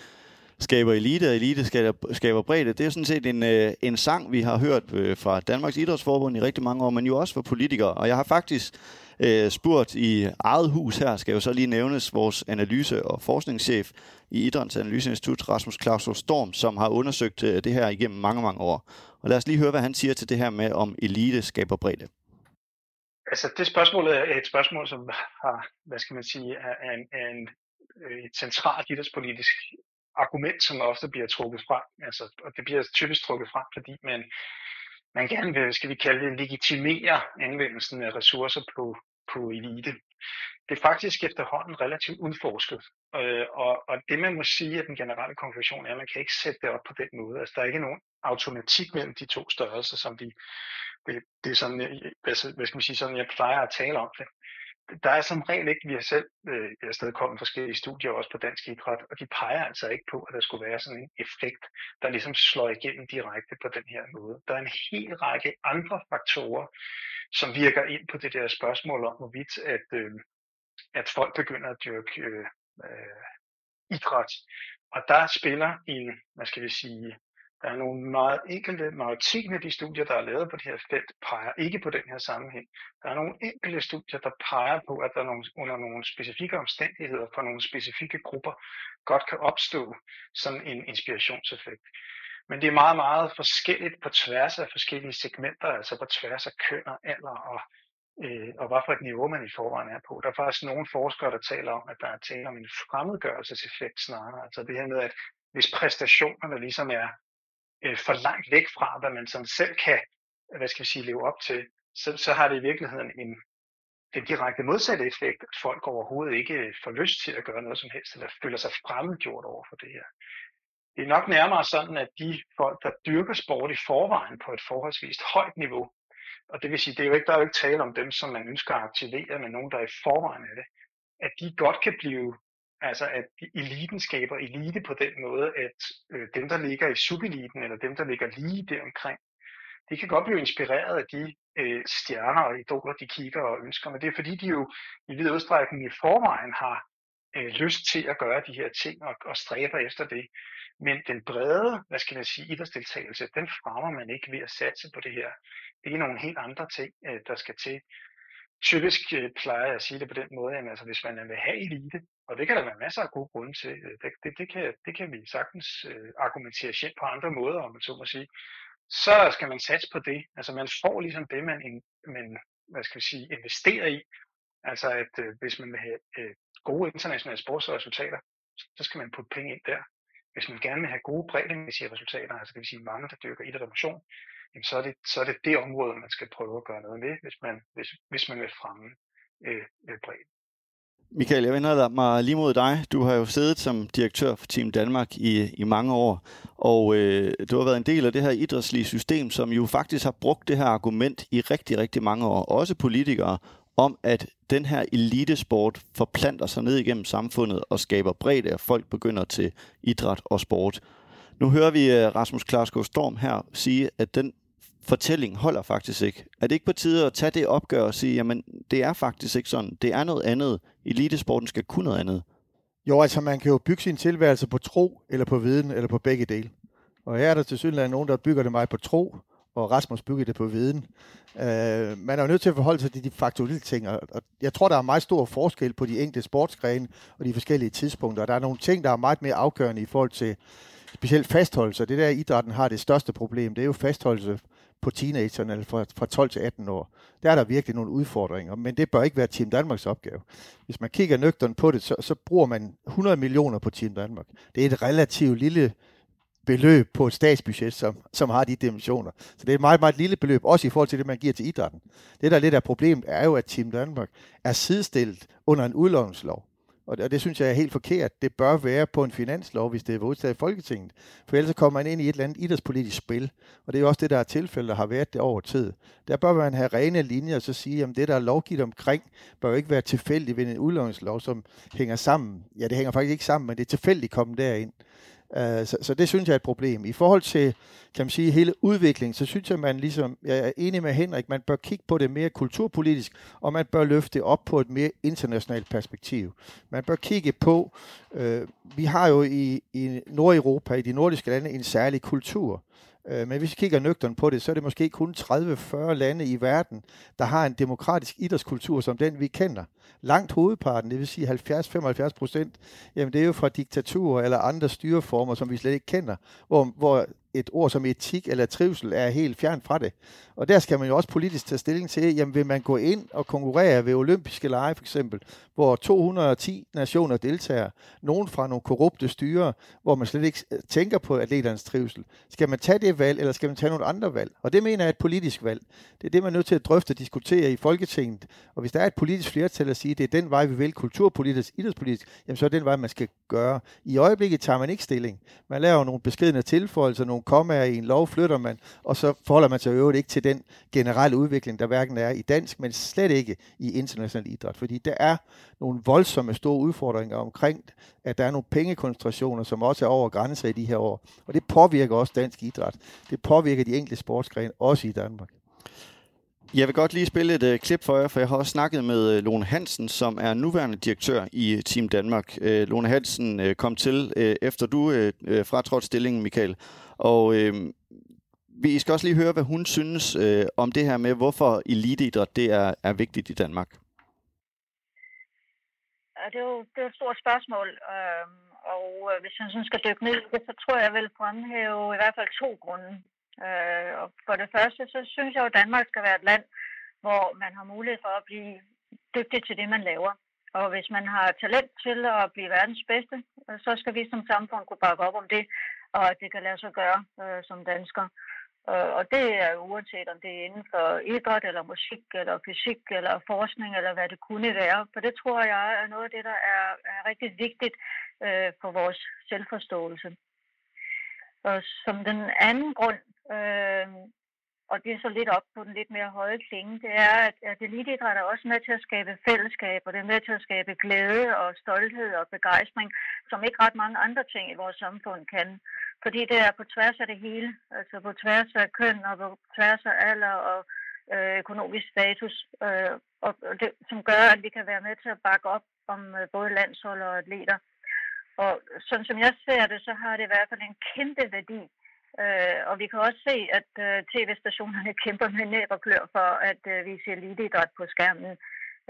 skaber elite, og elite skaber, skaber bredde. Det er sådan set en, øh, en sang, vi har hørt øh, fra Danmarks Idrætsforbund i rigtig mange år, men jo også fra politikere. Og jeg har faktisk øh, spurgt i eget hus her, skal jo så lige nævnes vores analyse- og forskningschef i Idræns Analyseinstitut, Rasmus Claus Storm, som har undersøgt øh, det her igennem mange, mange år. Og lad os lige høre, hvad han siger til det her med, om elite skaber bredde. Altså, det spørgsmål er et spørgsmål, som har, hvad skal man sige, er en, er en, øh, et centralt idrætspolitisk argument, som ofte bliver trukket frem. Altså, og det bliver typisk trukket frem, fordi man, man gerne vil, skal vi kalde det, legitimere anvendelsen af ressourcer på, på elite. Det er faktisk efterhånden relativt udforsket. Øh, og, og det man må sige, at den generelle konklusion er, at man kan ikke sætte det op på den måde. Altså, der er ikke nogen automatik mellem de to størrelser, som vi, det, det er sådan, hvad skal man sige, sådan jeg plejer at tale om det der er som regel ikke, vi har selv øh, afstedkommet forskellige studier også på dansk idræt, og de peger altså ikke på, at der skulle være sådan en effekt, der ligesom slår igennem direkte på den her måde. Der er en hel række andre faktorer, som virker ind på det der spørgsmål om, hvorvidt at, øh, at folk begynder at dyrke øh, øh, idræt. Og der spiller en, hvad skal vi sige, der er nogle meget enkelte, majoriteten af de studier, der er lavet på det her felt, peger ikke på den her sammenhæng. Der er nogle enkelte studier, der peger på, at der nogle, under nogle specifikke omstændigheder for nogle specifikke grupper godt kan opstå sådan en inspirationseffekt. Men det er meget, meget forskelligt på tværs af forskellige segmenter, altså på tværs af køn og alder og, øh, og hvad for et niveau man i forvejen er på. Der er faktisk nogle forskere, der taler om, at der er tale om en fremmedgørelseseffekt snarere. Altså det her med, at hvis præstationerne ligesom er øh, for langt væk fra, hvad man sådan selv kan hvad skal vi sige, leve op til, så, så har det i virkeligheden en, en direkte modsatte effekt, at folk overhovedet ikke øh, får lyst til at gøre noget som helst, eller føler sig fremmedgjort over for det her. Det er nok nærmere sådan, at de folk, der dyrker sport i forvejen på et forholdsvis højt niveau, og det vil sige, det er jo ikke, der er jo ikke tale om dem, som man ønsker at aktivere, men nogen, der er i forvejen af det, at de godt kan blive Altså at eliten skaber elite på den måde, at øh, dem, der ligger i subeliten, eller dem, der ligger lige der omkring, de kan godt blive inspireret af de øh, stjerner og idoler, de kigger og ønsker, men det er fordi, de jo i vid udstrækning i forvejen har øh, lyst til at gøre de her ting og, og stræber efter det. Men den brede, hvad skal man sige, idrætsdeltagelse, den fremmer man ikke ved at satse på det her. Det er nogle helt andre ting, øh, der skal til typisk øh, plejer jeg at sige det på den måde, at altså, hvis man vil have elite, og det kan der være masser af gode grunde til, øh, det, det, det, kan, det kan vi sagtens øh, argumentere selv på andre måder, om man så må sige, så skal man satse på det. Altså man får ligesom det, man, man hvad skal vi sige, investerer i. Altså at øh, hvis man vil have øh, gode internationale sportsresultater, så skal man putte penge ind der. Hvis man gerne vil have gode bredemæssige resultater, altså det vil sige mange, der dyrker idræt og motion, jamen så, er det, så er det det område, man skal prøve at gøre noget med, hvis man, hvis, hvis man vil fremme øh, øh bredden. Michael, jeg vender mig lige mod dig. Du har jo siddet som direktør for Team Danmark i, i mange år, og øh, du har været en del af det her idrætslige system, som jo faktisk har brugt det her argument i rigtig, rigtig mange år. Også politikere om, at den her elitesport forplanter sig ned igennem samfundet og skaber bredde, og folk begynder til idræt og sport. Nu hører vi øh, Rasmus Klarskov Storm her sige, at den fortælling holder faktisk ikke. Er det ikke på tide at tage det opgør og sige, jamen det er faktisk ikke sådan. Det er noget andet. Elitesporten skal kunne noget andet. Jo, altså man kan jo bygge sin tilværelse på tro, eller på viden, eller på begge dele. Og her er der til synligheden nogen, der bygger det meget på tro, og Rasmus bygger det på viden. Øh, man er jo nødt til at forholde sig til de faktuelle ting, og jeg tror, der er meget stor forskel på de enkelte sportsgrene og de forskellige tidspunkter. Og der er nogle ting, der er meget mere afgørende i forhold til specielt fastholdelse. Det der idrætten har det største problem, det er jo fastholdelse på teenagerne eller fra, fra 12 til 18 år. Der er der virkelig nogle udfordringer, men det bør ikke være Team Danmarks opgave. Hvis man kigger nøgteren på det, så, så bruger man 100 millioner på Team Danmark. Det er et relativt lille beløb på et statsbudget, som, som har de dimensioner. Så det er et meget, meget lille beløb, også i forhold til det, man giver til idrætten. Det, der er lidt af problemet, er jo, at Team Danmark er sidestillet under en udlånslov og det, og det synes jeg er helt forkert. Det bør være på en finanslov, hvis det er vedtaget i Folketinget. For ellers kommer man ind i et eller andet idrætspolitisk spil. Og det er jo også det, der er tilfælde, der har været det over tid. Der bør man have rene linjer og så sige, at det, der er lovgivet omkring, bør jo ikke være tilfældigt ved en udlånslov, som hænger sammen. Ja, det hænger faktisk ikke sammen, men det er tilfældigt kommet derind. Øh, så, så det synes jeg er et problem. I forhold til, kan man sige, hele udviklingen, så synes jeg, man ligesom, jeg er enig med Henrik, man bør kigge på det mere kulturpolitisk, og man bør løfte det op på et mere internationalt perspektiv. Man bør kigge på, øh, vi har jo i, i Nordeuropa, i de nordiske lande, en særlig kultur. Øh, men hvis vi kigger nøgteren på det, så er det måske kun 30-40 lande i verden, der har en demokratisk idrætskultur som den, vi kender. Langt hovedparten, det vil sige 70-75 procent, jamen det er jo fra diktaturer eller andre styreformer, som vi slet ikke kender, hvor, hvor et ord som etik eller trivsel er helt fjern fra det. Og der skal man jo også politisk tage stilling til, jamen vil man gå ind og konkurrere ved olympiske lege for eksempel, hvor 210 nationer deltager, nogen fra nogle korrupte styre, hvor man slet ikke øh, tænker på atleternes trivsel. Skal man tage det valg, eller skal man tage nogle andre valg? Og det mener jeg er et politisk valg. Det er det, man er nødt til at drøfte og diskutere i Folketinget. Og hvis der er et politisk flertal at sige, at det er den vej, vi vil, kulturpolitisk, idrætspolitisk, jamen så er det den vej, man skal gøre. I øjeblikket tager man ikke stilling. Man laver nogle beskedende tilføjelser, nogle kommaer i en lov, flytter man, og så forholder man sig øvrigt ikke til den generelle udvikling, der hverken er i dansk, men slet ikke i international idræt. Fordi der er nogle voldsomme store udfordringer omkring, at der er nogle pengekoncentrationer, som også er over grænser i de her år. Og det påvirker også dansk idræt. Det påvirker de enkelte sportsgrene, også i Danmark. Jeg vil godt lige spille et uh, klip for jer, for jeg har også snakket med uh, Lone Hansen, som er nuværende direktør i øh, Team Danmark. Uh, Lone Hansen uh, kom til, uh, efter du uh, fratrådte stillingen, Michael. Og øh, vi skal også lige høre, hvad hun synes øh, om det her med, hvorfor eliteidræt det er, er vigtigt i Danmark. Det er jo, det er et stort spørgsmål, øhm, øh, og hvis man sådan skal dykke ned i det, så tror jeg, jeg vil fremhæve i hvert fald to grunde. Øh, og for det første, så synes jeg jo, at Danmark skal være et land, hvor man har mulighed for at blive dygtig til det, man laver. Og hvis man har talent til at blive verdens bedste, øh, så skal vi som samfund kunne bakke op om det, og at det kan lade sig gøre øh, som dansker. Øh, og det er uanset om det er inden for idræt, eller musik, eller fysik, eller forskning, eller hvad det kunne være. For det tror jeg er noget af det, der er, er rigtig vigtigt øh, for vores selvforståelse. Og som den anden grund, øh, og det er så lidt op på den lidt mere høje klinge, det er, at, at elitidræt er også med til at skabe fællesskab, og det er med til at skabe glæde og stolthed og begejstring, som ikke ret mange andre ting i vores samfund kan. Fordi det er på tværs af det hele, altså på tværs af køn og på tværs af alder og øh, økonomisk status, øh, og det, som gør, at vi kan være med til at bakke op om øh, både landshold og atleter. Og sådan som jeg ser det, så har det i hvert fald en kæmpe værdi. Øh, og vi kan også se, at øh, tv-stationerne kæmper med næb og klør for at øh, vise eliteidræt på skærmen.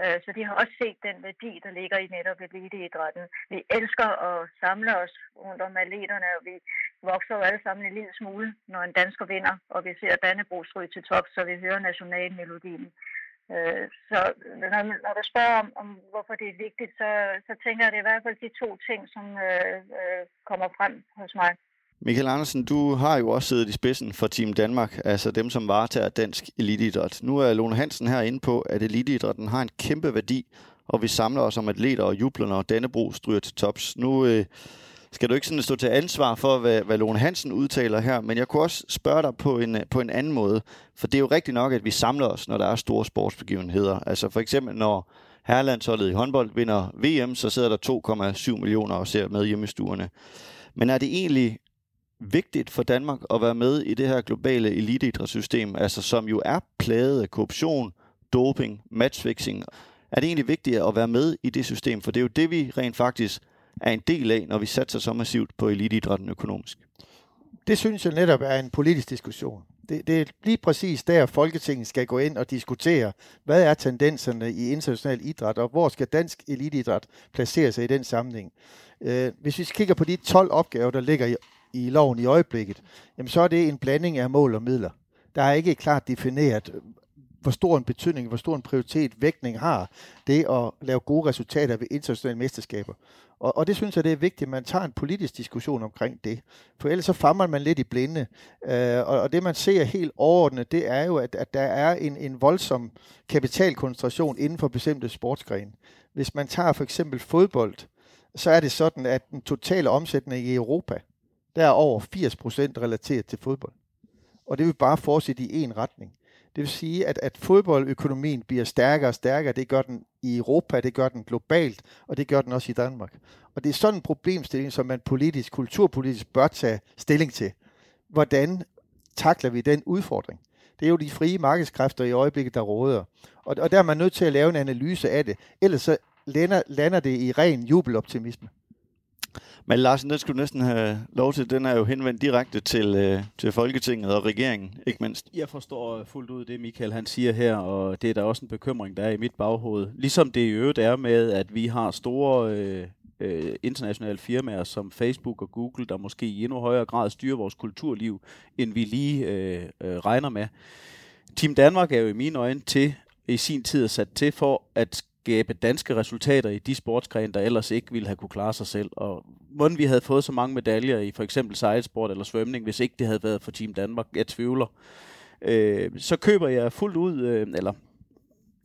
Øh, så de har også set den værdi, der ligger i netop eliteidrætten. Vi elsker at samle os rundt om atleterne, og vi vokser jo alle sammen en lille smule, når en dansker vinder, og vi ser Dannebrog stryge til top, så vi hører nationalmelodien. Øh, så når, når du spørger om, om, hvorfor det er vigtigt, så, så tænker jeg, at det er i hvert fald de to ting, som øh, øh, kommer frem hos mig. Michael Andersen, du har jo også siddet i spidsen for Team Danmark, altså dem, som varetager dansk eliteidræt. Nu er Lone Hansen her inde på, at eliteidrætten har en kæmpe værdi, og vi samler os om atleter og jubler, når Dannebro stryger til tops. Nu øh, skal du ikke sådan stå til ansvar for, hvad, hvad Lone Hansen udtaler her, men jeg kunne også spørge dig på en, øh, på en anden måde. For det er jo rigtigt nok, at vi samler os, når der er store sportsbegivenheder. Altså for eksempel, når herrelandsholdet i håndbold vinder VM, så sidder der 2,7 millioner og ser med hjemme i stuerne. Men er det egentlig vigtigt for Danmark at være med i det her globale eliteidrætssystem, altså som jo er plaget af korruption, doping, matchfixing. Er det egentlig vigtigt at være med i det system? For det er jo det, vi rent faktisk er en del af, når vi satser så massivt på eliteidrætten økonomisk. Det synes jeg netop er en politisk diskussion. Det, det er lige præcis der, Folketinget skal gå ind og diskutere, hvad er tendenserne i international idræt, og hvor skal dansk eliteidræt placere sig i den sammenhæng. Øh, hvis vi kigger på de 12 opgaver, der ligger i i loven i øjeblikket, jamen så er det en blanding af mål og midler. Der er ikke klart defineret, hvor stor en betydning, hvor stor en prioritet vægtning har det at lave gode resultater ved internationale mesterskaber. Og, og det synes jeg, det er vigtigt, at man tager en politisk diskussion omkring det. For ellers så fammer man lidt i blinde. Øh, og, og det man ser helt overordnet, det er jo, at, at der er en, en voldsom kapitalkoncentration inden for bestemte sportsgrene Hvis man tager for eksempel fodbold, så er det sådan, at den totale omsætning i Europa, der er over 80% relateret til fodbold. Og det vil bare fortsætte i en retning. Det vil sige, at, at fodboldøkonomien bliver stærkere og stærkere. Det gør den i Europa, det gør den globalt, og det gør den også i Danmark. Og det er sådan en problemstilling, som man politisk, kulturpolitisk bør tage stilling til. Hvordan takler vi den udfordring? Det er jo de frie markedskræfter i øjeblikket, der råder. Og, og der er man nødt til at lave en analyse af det. Ellers så lander, lander det i ren jubeloptimisme. Men Larsen, den skulle du næsten have lov til. Den er jo henvendt direkte til, øh, til Folketinget og regeringen, ikke mindst. Jeg forstår øh, fuldt ud det, Michael han siger her, og det er da også en bekymring, der er i mit baghoved. Ligesom det i øvrigt er med, at vi har store øh, øh, internationale firmaer som Facebook og Google, der måske i endnu højere grad styrer vores kulturliv, end vi lige øh, øh, regner med. Team Danmark er jo i mine øjne til i sin tid er sat til for at skabe danske resultater i de sportsgrene, der ellers ikke ville have kunne klare sig selv. Og måden vi havde fået så mange medaljer i for eksempel sejlsport eller svømning, hvis ikke det havde været for Team Danmark, jeg tvivler. Øh, så køber jeg fuldt ud, øh, eller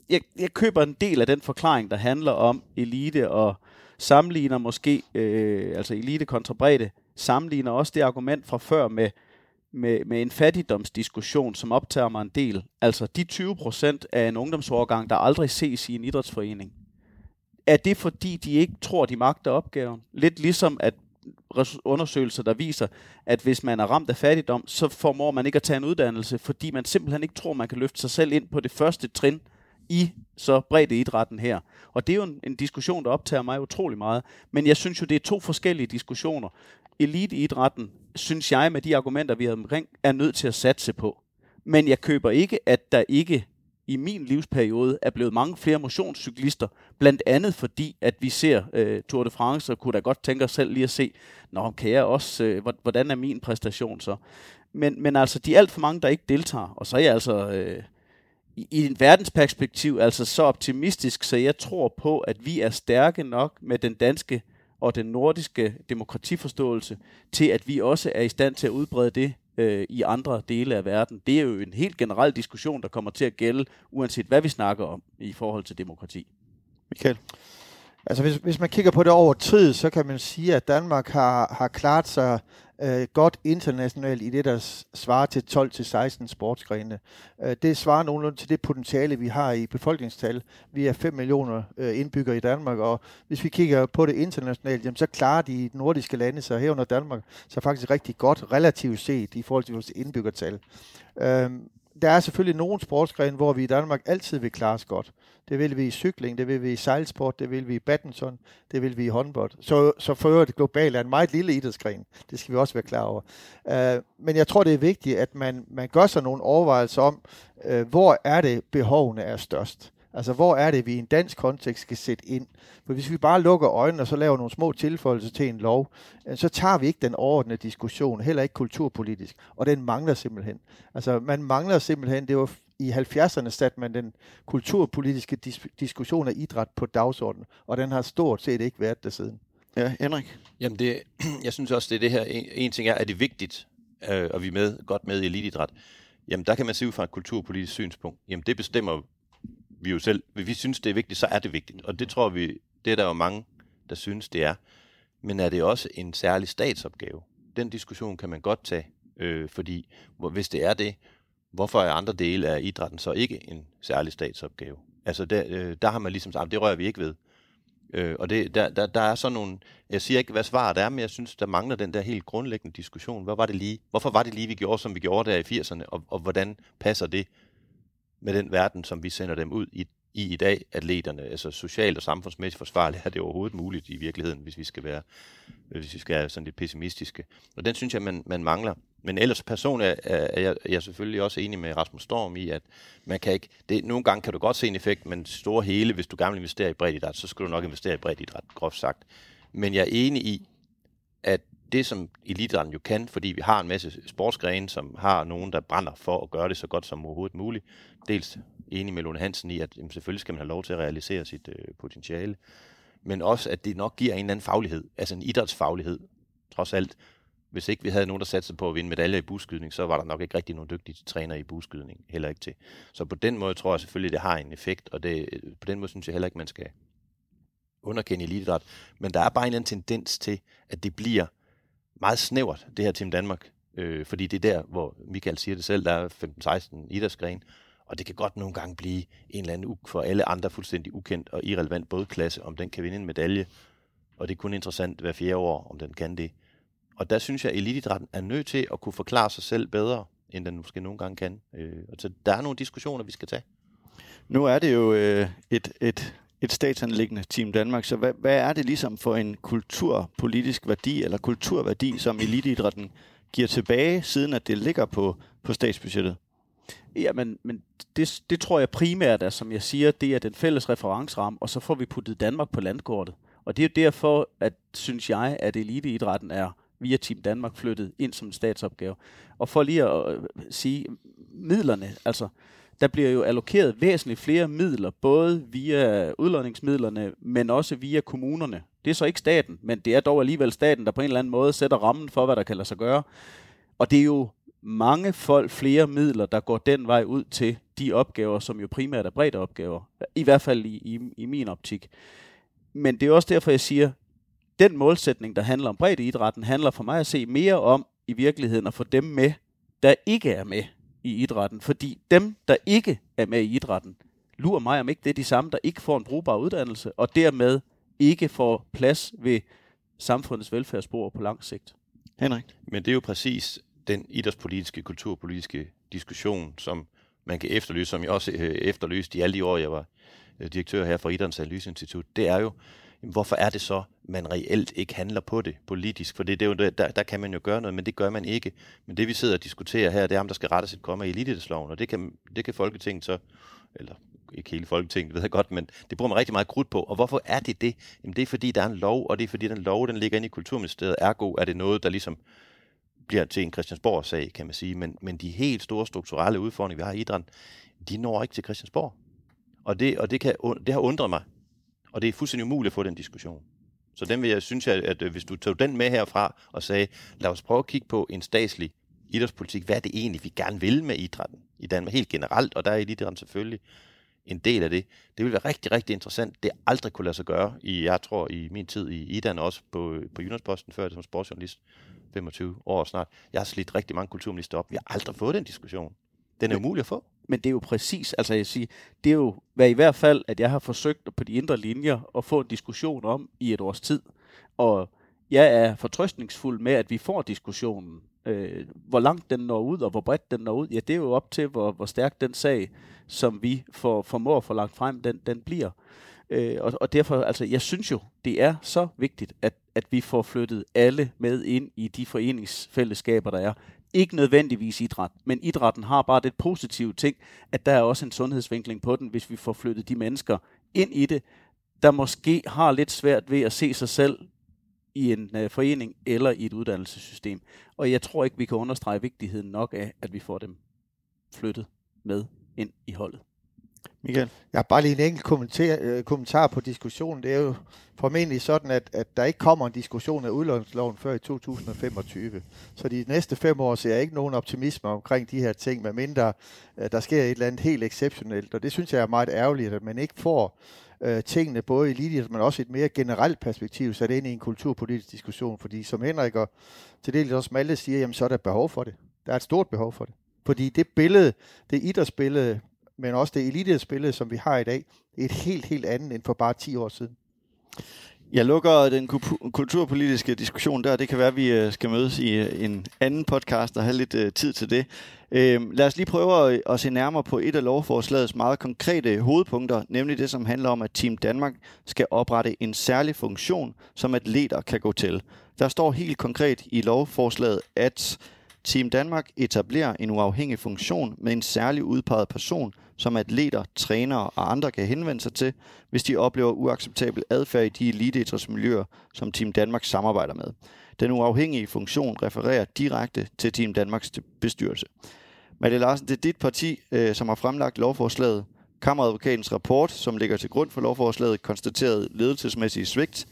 jeg, jeg køber en del af den forklaring, der handler om elite og sammenligner måske, øh, altså elite kontra bredde, sammenligner også det argument fra før med, med, med en fattigdomsdiskussion, som optager mig en del. Altså de 20 procent af en ungdomsårgang, der aldrig ses i en idrætsforening. Er det fordi, de ikke tror, de magter opgaven? Lidt ligesom at undersøgelser, der viser, at hvis man er ramt af fattigdom, så formår man ikke at tage en uddannelse, fordi man simpelthen ikke tror, man kan løfte sig selv ind på det første trin i så bredt idrætten her. Og det er jo en, en diskussion, der optager mig utrolig meget. Men jeg synes jo, det er to forskellige diskussioner. Eliteidrætten, synes jeg, med de argumenter, vi har omkring, er nødt til at satse på. Men jeg køber ikke, at der ikke i min livsperiode er blevet mange flere motionscyklister, blandt andet fordi, at vi ser øh, Tour de France, og kunne da godt tænke os selv lige at se, nå, kan jeg også, øh, hvordan er min præstation så? Men, men altså, de er alt for mange, der ikke deltager, og så er jeg altså øh, i, i en verdensperspektiv altså så optimistisk, så jeg tror på, at vi er stærke nok med den danske og den nordiske demokratiforståelse til, at vi også er i stand til at udbrede det øh, i andre dele af verden. Det er jo en helt generel diskussion, der kommer til at gælde, uanset hvad vi snakker om i forhold til demokrati. Michael? Altså hvis, hvis man kigger på det over tid, så kan man sige, at Danmark har, har klaret sig øh, godt internationalt i det, der svarer til 12-16 sportsgrene. Øh, det svarer nogenlunde til det potentiale, vi har i befolkningstal. Vi er 5 millioner øh, indbyggere i Danmark, og hvis vi kigger på det internationalt, jamen, så klarer de nordiske lande sig herunder Danmark så faktisk rigtig godt relativt set i forhold til vores indbyggertal. Øh, der er selvfølgelig nogle sportsgrene, hvor vi i Danmark altid vil klare os godt. Det vil vi i cykling, det vil vi i sejlsport, det vil vi i badminton, det vil vi i håndbold. Så, så for øvrigt globalt er en meget lille idrætsgren. Det skal vi også være klar over. Uh, men jeg tror, det er vigtigt, at man, man gør sig nogle overvejelser om, uh, hvor er det behovene er størst. Altså, hvor er det, vi i en dansk kontekst skal sætte ind? For hvis vi bare lukker øjnene og så laver nogle små tilføjelser til en lov, øh, så tager vi ikke den overordnede diskussion, heller ikke kulturpolitisk, og den mangler simpelthen. Altså, man mangler simpelthen, det var i 70'erne satte man den kulturpolitiske dis- diskussion af idræt på dagsordenen, og den har stort set ikke været der siden. Ja, Henrik? Jamen, det, jeg synes også, det er det her. En, en ting er, er det vigtigt, øh, og vi er med, godt med i elitidræt. Jamen, der kan man se ud fra et kulturpolitisk synspunkt. Jamen, det bestemmer vi jo selv. Hvis vi synes, det er vigtigt, så er det vigtigt. Og det tror vi, det er der jo mange, der synes, det er. Men er det også en særlig statsopgave? Den diskussion kan man godt tage, øh, fordi hvis det er det, hvorfor er andre dele af idrætten så ikke en særlig statsopgave? Altså der, øh, der har man ligesom sagt, det rører vi ikke ved. Øh, og det, der, der, der er sådan nogle, jeg siger ikke, hvad svaret er, men jeg synes, der mangler den der helt grundlæggende diskussion. Hvad var det lige? Hvorfor var det lige, vi gjorde, som vi gjorde der i 80'erne, og, og hvordan passer det med den verden, som vi sender dem ud i, i i dag, atleterne, altså socialt og samfundsmæssigt forsvarligt, er det overhovedet muligt i virkeligheden, hvis vi skal være, hvis vi skal være sådan lidt pessimistiske. Og den synes jeg, man, man mangler. Men ellers personligt er, er, jeg, er jeg selvfølgelig også enig med Rasmus Storm i, at man kan ikke, det, nogle gange kan du godt se en effekt, men store hele, hvis du gerne vil investere i bredt idræt, så skal du nok investere i bredt idræt, groft sagt. Men jeg er enig i, at det, som elitidrætten jo kan, fordi vi har en masse sportsgrene, som har nogen, der brænder for at gøre det så godt som overhovedet muligt. Dels enig med Lone Hansen i, at jamen, selvfølgelig skal man have lov til at realisere sit øh, potentiale, men også, at det nok giver en eller anden faglighed, altså en idrætsfaglighed, trods alt. Hvis ikke vi havde nogen, der satte på at vinde medaljer i buskydning, så var der nok ikke rigtig nogen dygtige træner i buskydning, heller ikke til. Så på den måde tror jeg selvfølgelig, det har en effekt, og det, øh, på den måde synes jeg heller ikke, man skal underkende elitidræt, men der er bare en eller anden tendens til, at det bliver meget snævert, det her Team Danmark. Øh, fordi det er der, hvor Michael siger det selv, der er 15-16 idrætsgren, og det kan godt nogle gange blive en eller anden for alle andre fuldstændig ukendt og irrelevant bådklasse, om den kan vinde en medalje. Og det er kun interessant hver fjerde år, om den kan det. Og der synes jeg, at elitidrætten er nødt til at kunne forklare sig selv bedre, end den måske nogle gange kan. Øh, og så der er nogle diskussioner, vi skal tage. Nu er det jo øh, et, et, et statsanlæggende Team Danmark, så hvad, hvad er det ligesom for en kulturpolitisk værdi, eller kulturværdi, som eliteidrætten giver tilbage, siden at det ligger på, på statsbudgettet? Ja, men, men det, det tror jeg primært er, som jeg siger, det er den fælles referenceramme, og så får vi puttet Danmark på landkortet. Og det er jo derfor, at synes jeg, at eliteidrætten er via Team Danmark flyttet ind som en statsopgave. Og for lige at øh, sige, midlerne, altså, der bliver jo allokeret væsentligt flere midler, både via udlodningsmidlerne, men også via kommunerne. Det er så ikke staten, men det er dog alligevel staten, der på en eller anden måde sætter rammen for, hvad der kan lade sig gøre. Og det er jo mange folk flere midler, der går den vej ud til de opgaver, som jo primært er brede opgaver. I hvert fald i, i, i min optik. Men det er også derfor, jeg siger, den målsætning, der handler om breddeidrætten, handler for mig at se mere om i virkeligheden at få dem med, der ikke er med i idrætten. Fordi dem, der ikke er med i idrætten, lurer mig om ikke det er de samme, der ikke får en brugbar uddannelse, og dermed ikke får plads ved samfundets velfærdsspor på lang sigt. Henrik? Men det er jo præcis den idrætspolitiske, kulturpolitiske diskussion, som man kan efterlyse, som jeg også øh, efterlyste i alle de år, jeg var øh, direktør her for Analyseinstitut, det er jo, hvorfor er det så, man reelt ikke handler på det politisk? For det, det er jo, der, der kan man jo gøre noget, men det gør man ikke. Men det vi sidder og diskuterer her, det er, om der skal rettes et komma i elitidrætsloven, og det kan, det kan Folketinget så, eller ikke hele Folketinget, ved jeg godt, men det bruger man rigtig meget krudt på. Og hvorfor er det det? Jamen det er fordi, der er en lov, og det er fordi, den lov, den ligger inde i Kulturministeriet. Ergo er det noget, der ligesom bliver til en Christiansborg-sag, kan man sige. Men, men de helt store strukturelle udfordringer, vi har i idrætten, de når ikke til Christiansborg. Og det, og det, kan, det har undret mig. Og det er fuldstændig umuligt at få den diskussion. Så den vil jeg synes, at, at hvis du tog den med herfra og sagde, lad os prøve at kigge på en statslig idrætspolitik. Hvad er det egentlig, vi gerne vil med idrætten i Danmark helt generelt? Og der er idrætten selvfølgelig en del af det. Det vil være rigtig, rigtig interessant. Det aldrig kunne lade sig gøre, i, jeg tror, i min tid i Idan, også på, på Jyllandsposten, før som sportsjournalist, 25 år snart. Jeg har slidt rigtig mange kulturminister op. Vi har aldrig fået den diskussion. Den er umulig at få. Men det er jo præcis, altså jeg siger, det er jo hvad i hvert fald, at jeg har forsøgt på de indre linjer at få en diskussion om i et års tid. Og jeg er fortrøstningsfuld med, at vi får diskussionen. Øh, hvor langt den når ud, og hvor bredt den når ud, ja, det er jo op til, hvor, hvor stærk den sag, som vi for, formår at få lagt frem, den, den bliver. Øh, og, og derfor, altså, jeg synes jo, det er så vigtigt, at, at vi får flyttet alle med ind i de foreningsfællesskaber, der er. Ikke nødvendigvis idræt, men idrætten har bare det positive ting, at der er også en sundhedsvinkling på den, hvis vi får flyttet de mennesker ind i det, der måske har lidt svært ved at se sig selv i en øh, forening eller i et uddannelsessystem. Og jeg tror ikke, vi kan understrege vigtigheden nok af, at vi får dem flyttet med ind i holdet. Michael? Jeg har bare lige en enkelt kommentar, øh, kommentar på diskussionen. Det er jo formentlig sådan, at, at der ikke kommer en diskussion af udlånsloven før i 2025. Så de næste fem år ser jeg ikke nogen optimisme omkring de her ting, medmindre øh, der sker et eller andet helt exceptionelt. Og det synes jeg er meget ærgerligt, at man ikke får øh, tingene både i linje, men også et mere generelt perspektiv sat ind i en kulturpolitisk diskussion. Fordi som Henrik og til dels også Malte siger, jamen så er der behov for det. Der er et stort behov for det. Fordi det billede, det idrætsbillede, men også det elitespil, som vi har i dag, er et helt, helt andet end for bare 10 år siden. Jeg lukker den kulturpolitiske diskussion der. Det kan være, at vi øh, skal mødes i øh, en anden podcast og have lidt øh, tid til det. Øhm, lad os lige prøve at se nærmere på et af lovforslagets meget konkrete hovedpunkter, nemlig det, som handler om, at Team Danmark skal oprette en særlig funktion, som atleter kan gå til. Der står helt konkret i lovforslaget, at Team Danmark etablerer en uafhængig funktion med en særlig udpeget person, som atleter, trænere og andre kan henvende sig til, hvis de oplever uacceptabel adfærd i de eliteidrætsmiljøer, som Team Danmark samarbejder med. Den uafhængige funktion refererer direkte til Team Danmarks bestyrelse. Malte Larsen, det er dit parti, øh, som har fremlagt lovforslaget. Kammeradvokatens rapport, som ligger til grund for lovforslaget, konstaterede ledelsesmæssige svigt.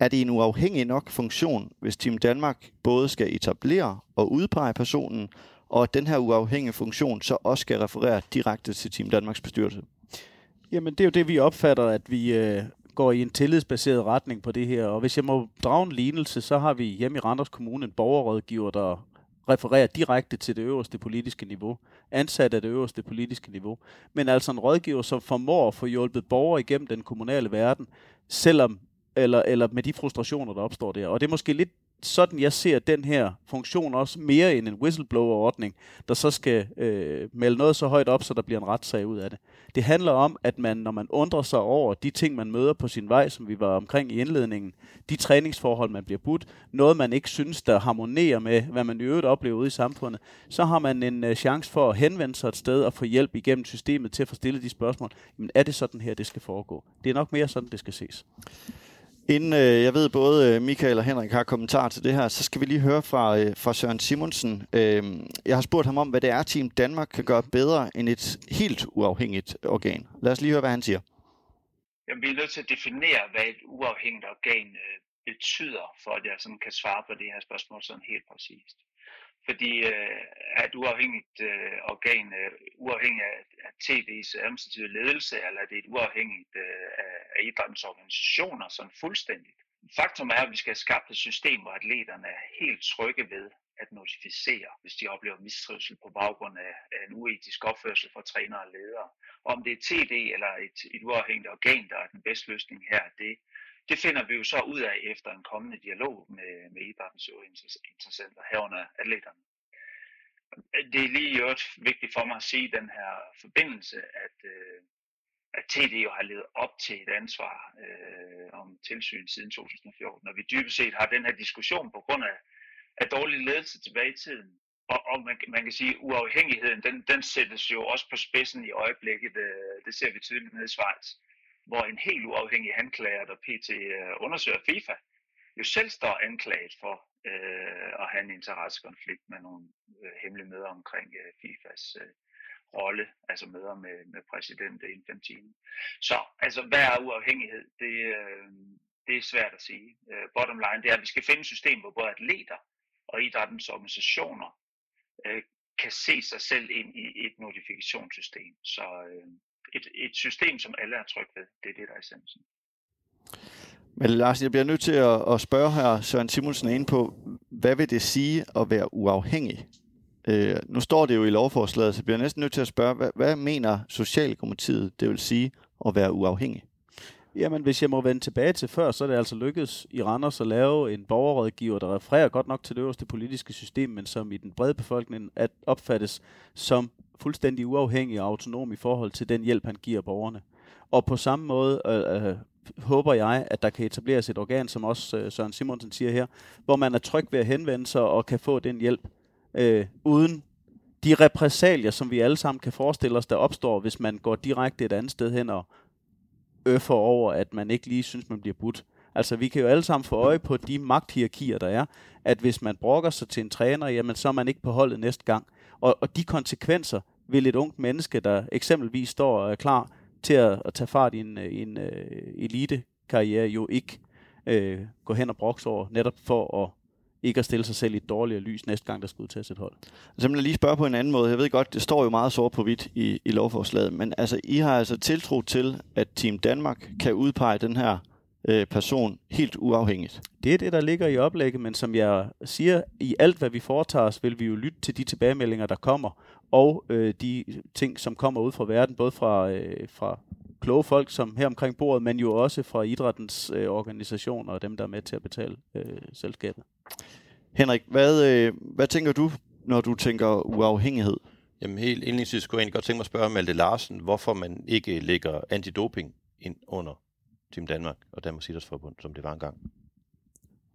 Er det en uafhængig nok funktion, hvis Team Danmark både skal etablere og udpege personen, og at den her uafhængige funktion så også skal referere direkte til Team Danmarks bestyrelse? Jamen, det er jo det, vi opfatter, at vi øh, går i en tillidsbaseret retning på det her. Og hvis jeg må drage en lignelse, så har vi hjemme i Randers Kommune en borgerrådgiver, der refererer direkte til det øverste politiske niveau, ansat af det øverste politiske niveau, men altså en rådgiver, som formår at få hjulpet borgere igennem den kommunale verden, selvom eller, eller med de frustrationer, der opstår der. Og det er måske lidt sådan, jeg ser den her funktion også mere end en whistleblower-ordning, der så skal øh, melde noget så højt op, så der bliver en retssag ud af det. Det handler om, at man, når man undrer sig over de ting, man møder på sin vej, som vi var omkring i indledningen, de træningsforhold, man bliver budt, noget man ikke synes, der harmonerer med, hvad man i øvrigt oplever ude i samfundet, så har man en øh, chance for at henvende sig et sted og få hjælp igennem systemet til at få stillet de spørgsmål. Men er det sådan her, det skal foregå? Det er nok mere sådan, det skal ses. Inden øh, jeg ved, både øh, Michael og Henrik har kommentar til det her, så skal vi lige høre fra, øh, fra Søren Simonsen. Øh, jeg har spurgt ham om, hvad det er, Team Danmark kan gøre bedre end et helt uafhængigt organ. Lad os lige høre, hvad han siger. Jamen, vi er nødt til at definere, hvad et uafhængigt organ øh, betyder, for at jeg sådan kan svare på det her spørgsmål sådan helt præcist fordi øh, du uafhængigt øh, organ, øh, uafhængig af, af TV's administrative ledelse, eller er det et uafhængigt øh, af, af idrættens organisationer, sådan fuldstændigt. Faktum er, at vi skal have skabt et system, hvor atleterne er helt trygge ved at notificere, hvis de oplever mistrivsel på baggrund af, af en uetisk opførsel fra trænere og ledere. Om det er TD eller et, et uafhængigt organ, der er den bedste løsning her, det, det finder vi jo så ud af efter en kommende dialog med, med idrættens øvrige interessenter herunder atleterne. Det er lige øvrigt vigtigt for mig at sige i den her forbindelse, at, øh, at TD jo har levet op til et ansvar øh, om tilsyn siden 2014, når vi dybest set har den her diskussion på grund af, af dårlig ledelse tilbage i tiden. Og, og man, man kan sige, at uafhængigheden, den, den sættes jo også på spidsen i øjeblikket. Øh, det ser vi tydeligt nede i Schweiz hvor en helt uafhængig anklager, der pt. Øh, undersøger FIFA, jo selv står anklaget for øh, at have en interessekonflikt med nogle øh, hemmelige møder omkring øh, FIFAs øh, rolle, altså møder med, med præsident Infantino. Så altså, hvad er uafhængighed? Det, øh, det er svært at sige. Øh, bottom line, det er, at vi skal finde et system, hvor både atleter og idrættens organisationer øh, kan se sig selv ind i et notifikationssystem. Så, øh, et, et system, som alle er trygge ved. Det er det, der er essensen. Men Lars, jeg bliver nødt til at, at spørge her Søren Simonsen ind på, hvad vil det sige at være uafhængig? Øh, nu står det jo i lovforslaget, så jeg bliver næsten nødt til at spørge, hvad, hvad mener Socialdemokratiet, det vil sige at være uafhængig? Jamen, hvis jeg må vende tilbage til før, så er det altså lykkedes i Randers at lave en borgerrådgiver, der refererer godt nok til det øverste politiske system, men som i den brede befolkning at opfattes som fuldstændig uafhængig og autonom i forhold til den hjælp, han giver borgerne. Og på samme måde øh, øh, håber jeg, at der kan etableres et organ, som også øh, Søren Simonsen siger her, hvor man er tryg ved at henvende sig og kan få den hjælp, øh, uden de repræsalier, som vi alle sammen kan forestille os, der opstår, hvis man går direkte et andet sted hen og øffer over, at man ikke lige synes, man bliver budt. Altså, vi kan jo alle sammen få øje på de magthierarkier, der er, at hvis man brokker sig til en træner, jamen, så er man ikke på holdet næste gang. Og, og de konsekvenser vil et ungt menneske, der eksempelvis står og er klar til at, at tage fart i en, øh, en uh, elite-karriere, jo ikke uh, gå hen og brokse over, netop for at ikke at stille sig selv i et dårligere lys næste gang, der skal udtages et hold. Så jeg lige spørge på en anden måde. Jeg ved godt, det står jo meget sort på hvidt i, i lovforslaget, men altså, I har altså tiltro til, at Team Danmark kan udpege den her øh, person helt uafhængigt. Det er det, der ligger i oplægget, men som jeg siger, i alt hvad vi foretager os, vil vi jo lytte til de tilbagemeldinger, der kommer, og øh, de ting, som kommer ud fra verden, både fra, øh, fra kloge folk som her omkring bordet, men jo også fra idrættens øh, organisationer og dem, der er med til at betale øh, selskabet. Henrik, hvad, øh, hvad tænker du, når du tænker uafhængighed? Jamen helt indledningsvis skulle jeg egentlig godt tænke mig at spørge Malte Larsen, hvorfor man ikke lægger antidoping ind under Team Danmark og Danmarks Idrætsforbund, som det var engang?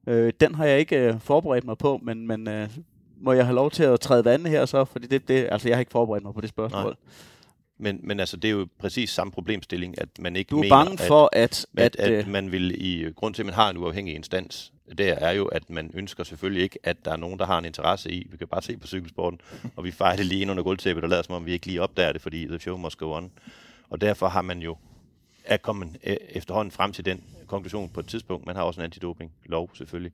Øh, den har jeg ikke øh, forberedt mig på, men, men øh, må jeg have lov til at træde vande her så? Fordi det, det, altså, jeg har ikke forberedt mig på det spørgsmål. Nej. Men, men altså, det er jo præcis samme problemstilling, at man ikke du er mener, bange for, at, at, at, at øh, man vil i grund til, at man har en uafhængig instans, der er jo, at man ønsker selvfølgelig ikke, at der er nogen, der har en interesse i. Vi kan bare se på cykelsporten, og vi fejrer det lige ind under gulvtæppet og lader som om, vi ikke lige opdager det, fordi the show must go on. Og derfor har man jo er kommet øh, efterhånden frem til den konklusion på et tidspunkt. Man har også en antidoping-lov selvfølgelig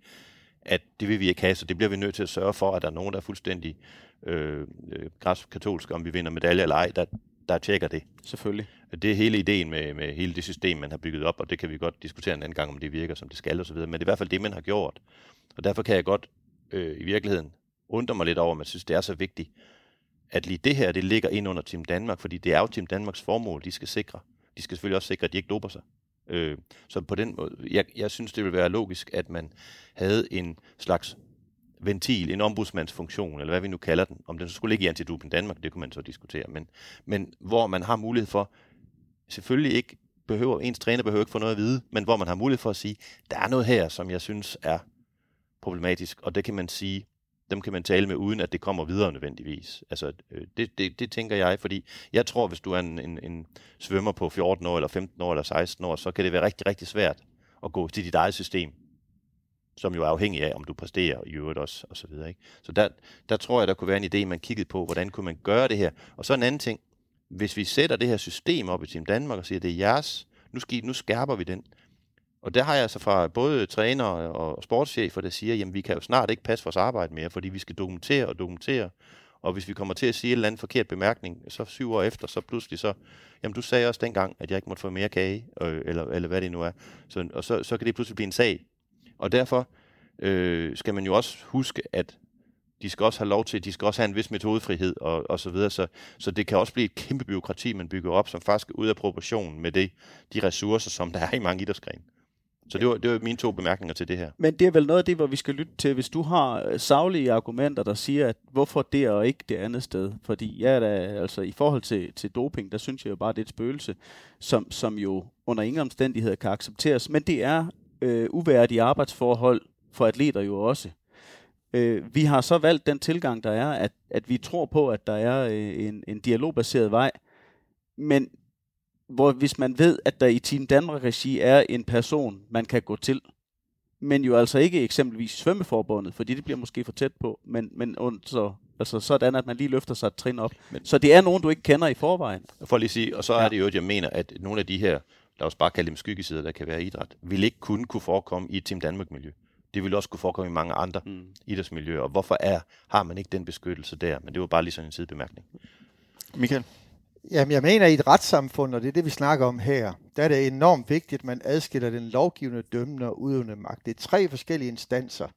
at det vil vi ikke have, så det bliver vi nødt til at sørge for, at der er nogen, der er fuldstændig øh, øh katolske, om vi vinder medalje eller ej, der, der tjekker det. Selvfølgelig. Det er hele ideen med, med hele det system, man har bygget op, og det kan vi godt diskutere en anden gang, om det virker, som det skal osv., men det er i hvert fald det, man har gjort. Og derfor kan jeg godt øh, i virkeligheden undre mig lidt over, at man synes, det er så vigtigt, at lige det her, det ligger ind under Team Danmark, fordi det er jo Team Danmarks formål, de skal sikre. De skal selvfølgelig også sikre, at de ikke doper sig. Øh, så på den måde, jeg, jeg synes, det vil være logisk, at man havde en slags ventil, en ombudsmandsfunktion, eller hvad vi nu kalder den. Om den så skulle ligge i Antidoping Danmark, det kunne man så diskutere. Men, men hvor man har mulighed for, selvfølgelig ikke behøver, ens træner behøver ikke få noget at vide, men hvor man har mulighed for at sige, der er noget her, som jeg synes er problematisk, og det kan man sige, dem kan man tale med, uden at det kommer videre nødvendigvis. Altså, øh, det, det, det tænker jeg, fordi jeg tror, hvis du er en, en, en svømmer på 14 år, eller 15 år, eller 16 år, så kan det være rigtig, rigtig svært at gå til dit eget system, som jo er afhængig af, om du præsterer i øvrigt også, og så videre. Ikke? Så der, der tror jeg, der kunne være en idé, man kiggede på, hvordan kunne man gøre det her. Og så en anden ting, hvis vi sætter det her system op i Team Danmark og siger, det er jeres, nu, skal nu skærper vi den, og der har jeg altså fra både træner og sportschefer, der siger, jamen vi kan jo snart ikke passe vores arbejde mere, fordi vi skal dokumentere og dokumentere. Og hvis vi kommer til at sige en eller anden forkert bemærkning, så syv år efter, så pludselig så, jamen du sagde også dengang, at jeg ikke måtte få mere kage, øh, eller, eller hvad det nu er. Så, og så, så kan det pludselig blive en sag. Og derfor øh, skal man jo også huske, at de skal også have lov til, de skal også have en vis metodefrihed og, og så videre, så, så det kan også blive et kæmpe byråkrati, man bygger op, som faktisk er ude af proportion med det, de ressourcer, som der er i mange idrætsgrene. Så det var, det var mine to bemærkninger til det her. Men det er vel noget af det, hvor vi skal lytte til, hvis du har øh, savlige argumenter, der siger, at hvorfor det og ikke det andet sted. Fordi ja, da, altså, i forhold til, til doping, der synes jeg jo bare, det er et spøgelse, som, som jo under ingen omstændigheder kan accepteres. Men det er øh, uværdige arbejdsforhold for atleter jo også. Øh, vi har så valgt den tilgang, der er, at, at vi tror på, at der er øh, en, en dialogbaseret vej. Men hvor hvis man ved, at der i Team Danmark-regi er en person, man kan gå til, men jo altså ikke eksempelvis svømmeforbundet, fordi det bliver måske for tæt på, men, men så, altså sådan, at man lige løfter sig et trin op. Men, så det er nogen, du ikke kender i forvejen. For lige sige, og så ja. er det jo, at jeg mener, at nogle af de her, lad os bare kalde dem skyggesider, der kan være idræt, vil ikke kun kunne forekomme i et Team Danmark-miljø. Det vil også kunne forekomme i mange andre mm. idrætsmiljøer. Og hvorfor er, har man ikke den beskyttelse der? Men det var bare lige sådan en sidebemærkning. Michael? Jamen, jeg mener, at i et retssamfund, og det er det, vi snakker om her, der er det enormt vigtigt, at man adskiller den lovgivende, dømmende og udøvende magt. Det er tre forskellige instanser.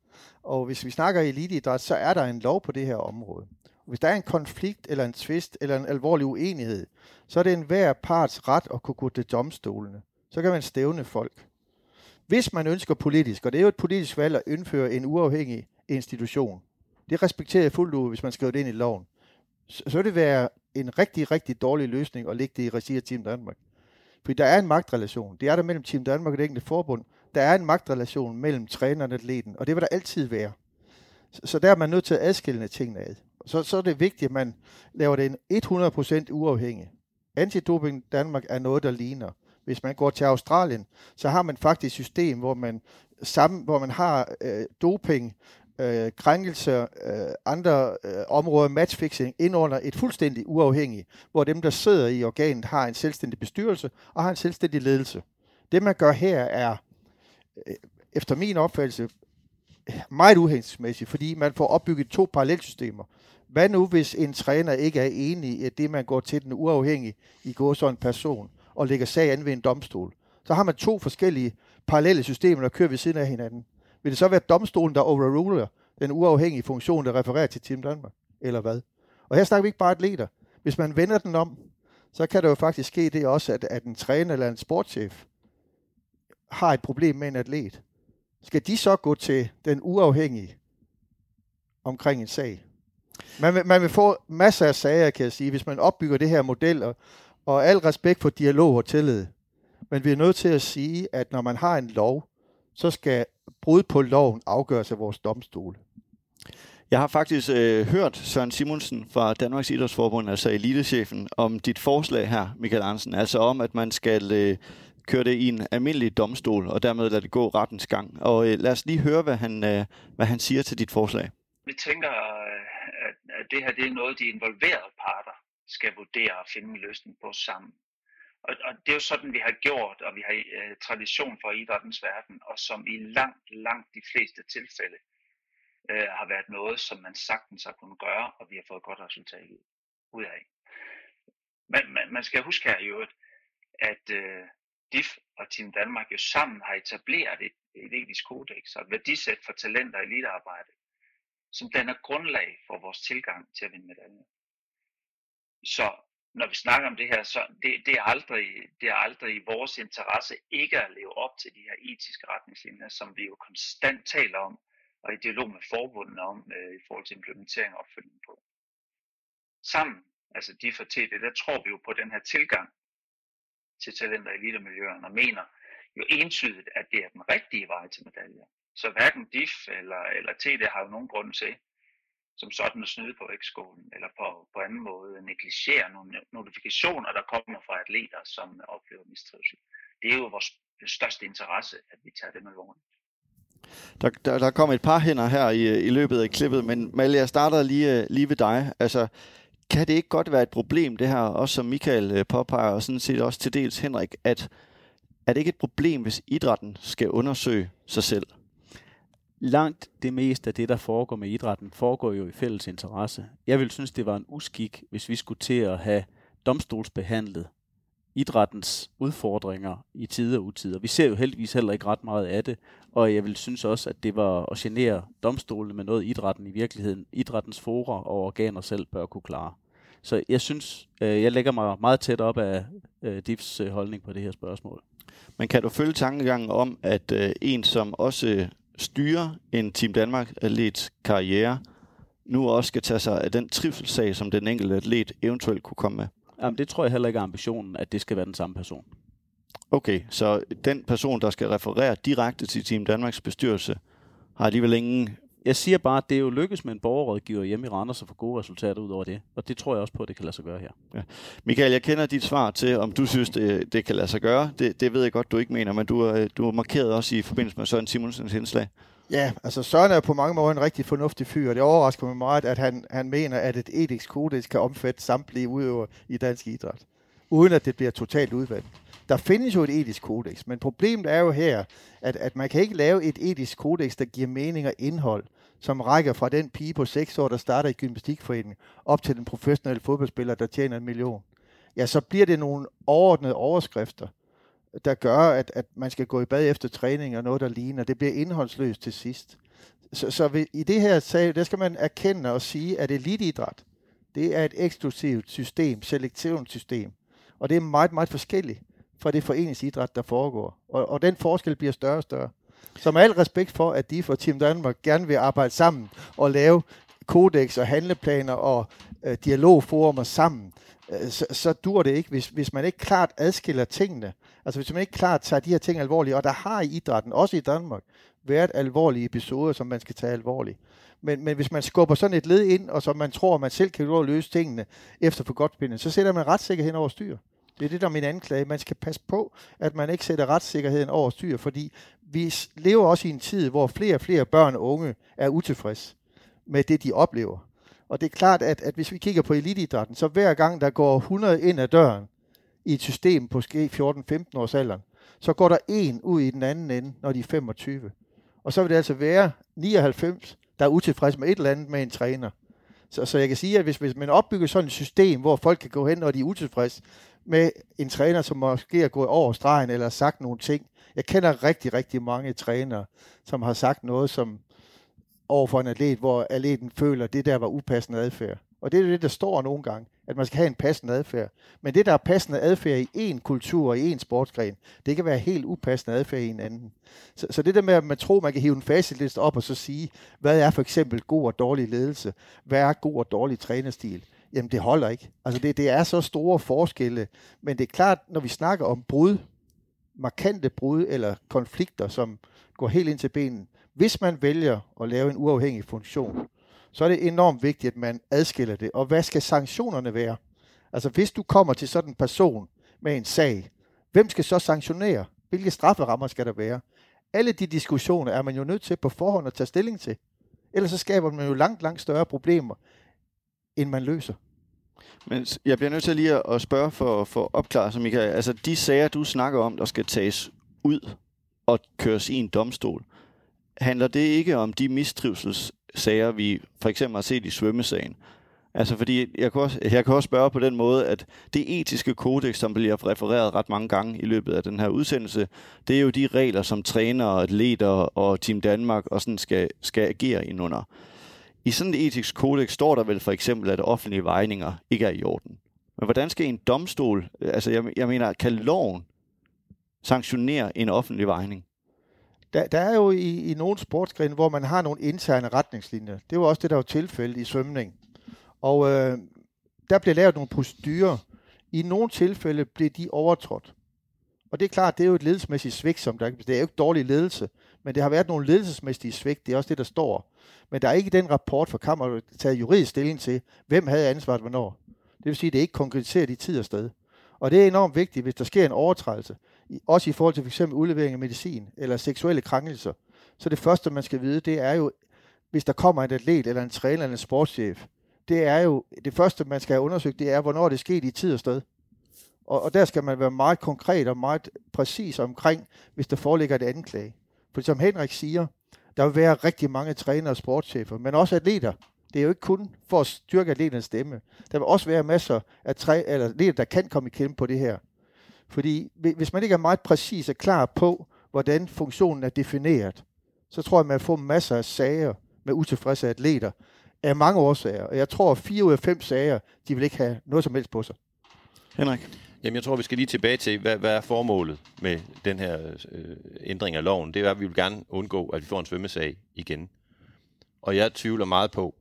Og hvis vi snakker eliteidræt, så er der en lov på det her område. Hvis der er en konflikt, eller en tvist, eller en alvorlig uenighed, så er det enhver parts ret at kunne gå til domstolene. Så kan man stævne folk. Hvis man ønsker politisk, og det er jo et politisk valg at indføre en uafhængig institution, det respekterer jeg fuldt ud, hvis man skriver det ind i loven, så, så vil det være en rigtig, rigtig dårlig løsning at lægge det i regi af Team Danmark. Fordi der er en magtrelation. Det er der mellem Team Danmark og det enkelte forbund. Der er en magtrelation mellem træneren og atleten, og det vil der altid være. Så, så der er man nødt til at adskille tingene ad. Så, så er det vigtigt, at man laver det en 100% uafhængig. Antidoping Danmark er noget, der ligner. Hvis man går til Australien, så har man faktisk et system, hvor man, sammen, hvor man har øh, doping øh, krænkelser, øh, andre øh, områder, matchfixing, ind under et fuldstændig uafhængigt, hvor dem, der sidder i organet, har en selvstændig bestyrelse og har en selvstændig ledelse. Det, man gør her, er øh, efter min opfattelse meget uhensigtsmæssigt, fordi man får opbygget to parallelsystemer. Hvad nu, hvis en træner ikke er enig i, at det, man går til den uafhængige i går så en person, og lægger sag an ved en domstol? Så har man to forskellige parallelle systemer, der kører ved siden af hinanden. Vil det så være domstolen, der overruler den uafhængige funktion, der refererer til Team Danmark? Eller hvad? Og her snakker vi ikke bare atleter. Hvis man vender den om, så kan der jo faktisk ske det også, at, at en træner eller en sportschef har et problem med en atlet. Skal de så gå til den uafhængige omkring en sag? Man vil, man vil få masser af sager, kan jeg sige, hvis man opbygger det her model, og, og al respekt for dialog og tillid. Men vi er nødt til at sige, at når man har en lov, så skal brud på loven afgøres af vores domstole. Jeg har faktisk øh, hørt Søren Simonsen fra Danmarks Idrætsforbund, altså elitechefen, om dit forslag her, Michael Andersen, altså om, at man skal øh, køre det i en almindelig domstol, og dermed lade det gå rettens gang. Og øh, lad os lige høre, hvad han, øh, hvad han siger til dit forslag. Vi tænker, øh, at, at det her det er noget, de involverede parter skal vurdere og finde en løsning på sammen. Og, og det er jo sådan, vi har gjort, og vi har øh, tradition for idrættens verden, og som i langt, langt de fleste tilfælde øh, har været noget, som man sagtens har kunnet gøre, og vi har fået godt resultat ud af. man, man, man skal huske her i øvrigt, at øh, DIF og Team Danmark jo sammen har etableret et, et etisk kodex og et værdisæt for talenter i elitearbejde, som danner grundlag for vores tilgang til at vinde medaljer. Så når vi snakker om det her, så det, det, er aldrig, det er aldrig i vores interesse ikke at leve op til de her etiske retningslinjer, som vi jo konstant taler om, og i dialog med forbundene om øh, i forhold til implementering og opfølgning på. Sammen, altså de for TD, der tror vi jo på den her tilgang til talenter i elitemiljøerne og mener jo entydigt, at det er den rigtige vej til medaljer. Så hverken DIF eller, eller TD har jo nogen grund til som sådan at snyde på vægtskålen, eller på, på anden måde negligere nogle notifikationer, der kommer fra atleter, som oplever mistrivsel. Det er jo vores største interesse, at vi tager det med alvorligt. Der, der, der kom et par hænder her i, i løbet af klippet, men Malle, jeg starter lige, øh, lige ved dig. Altså, kan det ikke godt være et problem, det her, også som Michael øh, påpeger, og sådan set også til dels Henrik, at er det ikke et problem, hvis idrætten skal undersøge sig selv? Langt det meste af det, der foregår med idrætten, foregår jo i fælles interesse. Jeg vil synes, det var en uskik, hvis vi skulle til at have domstolsbehandlet idrættens udfordringer i tider og utider. Vi ser jo heldigvis heller ikke ret meget af det, og jeg vil synes også, at det var at genere domstolene med noget idrætten i virkeligheden, idrættens forer og organer selv bør kunne klare. Så jeg synes, øh, jeg lægger mig meget tæt op af øh, DIFs øh, holdning på det her spørgsmål. Men kan du følge tankegangen om, at en, som også styre en Team Danmark-atlets karriere, nu også skal tage sig af den trivselssag, som den enkelte atlet eventuelt kunne komme med? Jamen, det tror jeg heller ikke er ambitionen, at det skal være den samme person. Okay, så den person, der skal referere direkte til Team Danmarks bestyrelse, har alligevel ingen jeg siger bare, at det er jo lykkes med en borgerrådgiver hjemme i Randers at få gode resultater ud over det. Og det tror jeg også på, at det kan lade sig gøre her. Ja. Michael, jeg kender dit svar til, om du synes, det, det kan lade sig gøre. Det, det ved jeg godt, du ikke mener, men du, du har markeret også i forbindelse med Søren Simonsens indslag. Ja, altså Søren er på mange måder en rigtig fornuftig fyr, og det overrasker mig meget, at han, han mener, at et etisk kodex kan omfatte samtlige udøvere i dansk idræt, uden at det bliver totalt udvalgt. Der findes jo et etisk kodex, men problemet er jo her, at, at man kan ikke lave et etisk kodex, der giver mening og indhold, som rækker fra den pige på 6 år, der starter i gymnastikforeningen, op til den professionelle fodboldspiller, der tjener en million. Ja, så bliver det nogle overordnede overskrifter, der gør, at, at man skal gå i bad efter træning og noget, der ligner. Det bliver indholdsløst til sidst. Så, så ved, i det her sag, der skal man erkende og sige, at eliteidræt, det er et eksklusivt system, selektionssystem. Og det er meget, meget forskelligt fra det foreningsidræt, der foregår. Og, og den forskel bliver større og større. Så med al respekt for, at de for Team Danmark gerne vil arbejde sammen og lave kodex og handleplaner og øh, dialogforumer sammen, øh, så, så dur det ikke, hvis, hvis man ikke klart adskiller tingene. Altså hvis man ikke klart tager de her ting alvorligt, og der har i idrætten, også i Danmark, været alvorlige episoder, som man skal tage alvorligt. Men, men hvis man skubber sådan et led ind, og så man tror, at man selv kan løse tingene efter for godt så sætter man retssikkerheden over styr. Det er det, der er min anklage. Man skal passe på, at man ikke sætter retssikkerheden over styr, fordi vi lever også i en tid, hvor flere og flere børn og unge er utilfredse med det, de oplever. Og det er klart, at, at hvis vi kigger på elitidrætten, så hver gang der går 100 ind ad døren i et system på 14-15 års alderen, så går der en ud i den anden ende, når de er 25. Og så vil det altså være 99, der er utilfredse med et eller andet med en træner. Så, så jeg kan sige, at hvis, hvis man opbygger sådan et system, hvor folk kan gå hen, når de er utilfredse med en træner, som måske er gået over stregen eller sagt nogle ting. Jeg kender rigtig, rigtig mange trænere, som har sagt noget som over for en atlet, hvor atleten føler, at det der var upassende adfærd. Og det er det, der står nogle gange, at man skal have en passende adfærd. Men det, der er passende adfærd i en kultur og i en sportsgren, det kan være helt upassende adfærd i en anden. Så, så det der med, at man tror, man kan hive en facitliste op og så sige, hvad er for eksempel god og dårlig ledelse? Hvad er god og dårlig trænerstil? Jamen, det holder ikke. Altså, det, det er så store forskelle. Men det er klart, når vi snakker om brud, markante brud eller konflikter, som går helt ind til benen, hvis man vælger at lave en uafhængig funktion, så er det enormt vigtigt, at man adskiller det. Og hvad skal sanktionerne være? Altså hvis du kommer til sådan en person med en sag, hvem skal så sanktionere? Hvilke strafferammer skal der være? Alle de diskussioner er man jo nødt til på forhånd at tage stilling til. Ellers så skaber man jo langt, langt større problemer, end man løser. Men jeg bliver nødt til lige at spørge for, for opklare, som Michael. Altså de sager, du snakker om, der skal tages ud og køres i en domstol, handler det ikke om de mistrivselssager, vi for eksempel har set i svømmesagen? Altså, fordi jeg kan, også, jeg kan også spørge på den måde, at det etiske kodex, som bliver refereret ret mange gange i løbet af den her udsendelse, det er jo de regler, som trænere, atleter og Team Danmark og sådan skal, skal agere indunder. I sådan et etisk kodex står der vel for eksempel, at offentlige vejninger ikke er i orden. Men hvordan skal en domstol, altså jeg, jeg mener, kan loven sanktionere en offentlig vejning? Der, der er jo i, i nogle sportsgrene, hvor man har nogle interne retningslinjer. Det var også det, der var tilfældet i svømning. Og øh, der bliver lavet nogle procedurer. I nogle tilfælde bliver de overtrådt. Og det er klart, det er jo et ledelsesmæssigt svigt, som der, det er jo ikke dårlig ledelse, men det har været nogle ledelsesmæssige svigt, det er også det, der står. Men der er ikke den rapport fra kammer, taget juridisk stilling til, hvem havde ansvaret hvornår. Det vil sige, at det er ikke konkretiseret i tid og sted. Og det er enormt vigtigt, hvis der sker en overtrædelse, også i forhold til f.eks. udlevering af medicin eller seksuelle krænkelser. Så det første, man skal vide, det er jo, hvis der kommer en atlet eller en træner eller en sportschef, det er jo, det første, man skal have undersøgt, det er, hvornår det er sket i tid og sted. Og, og der skal man være meget konkret og meget præcis omkring, hvis der foreligger et anklage. For som Henrik siger, der vil være rigtig mange trænere og sportschefer, men også atleter. Det er jo ikke kun for at styrke atleternes stemme. Der vil også være masser af træ, eller atleter, der kan komme i klemme på det her. Fordi hvis man ikke er meget præcis og klar på, hvordan funktionen er defineret, så tror jeg, man får masser af sager med utilfredse atleter af mange årsager. Og jeg tror, at fire ud af fem sager, de vil ikke have noget som helst på sig. Henrik? Jamen, jeg tror, vi skal lige tilbage til, hvad, hvad er formålet med den her øh, ændring af loven? Det er, at vi vil gerne undgå, at vi får en svømmesag igen. Og jeg tvivler meget på,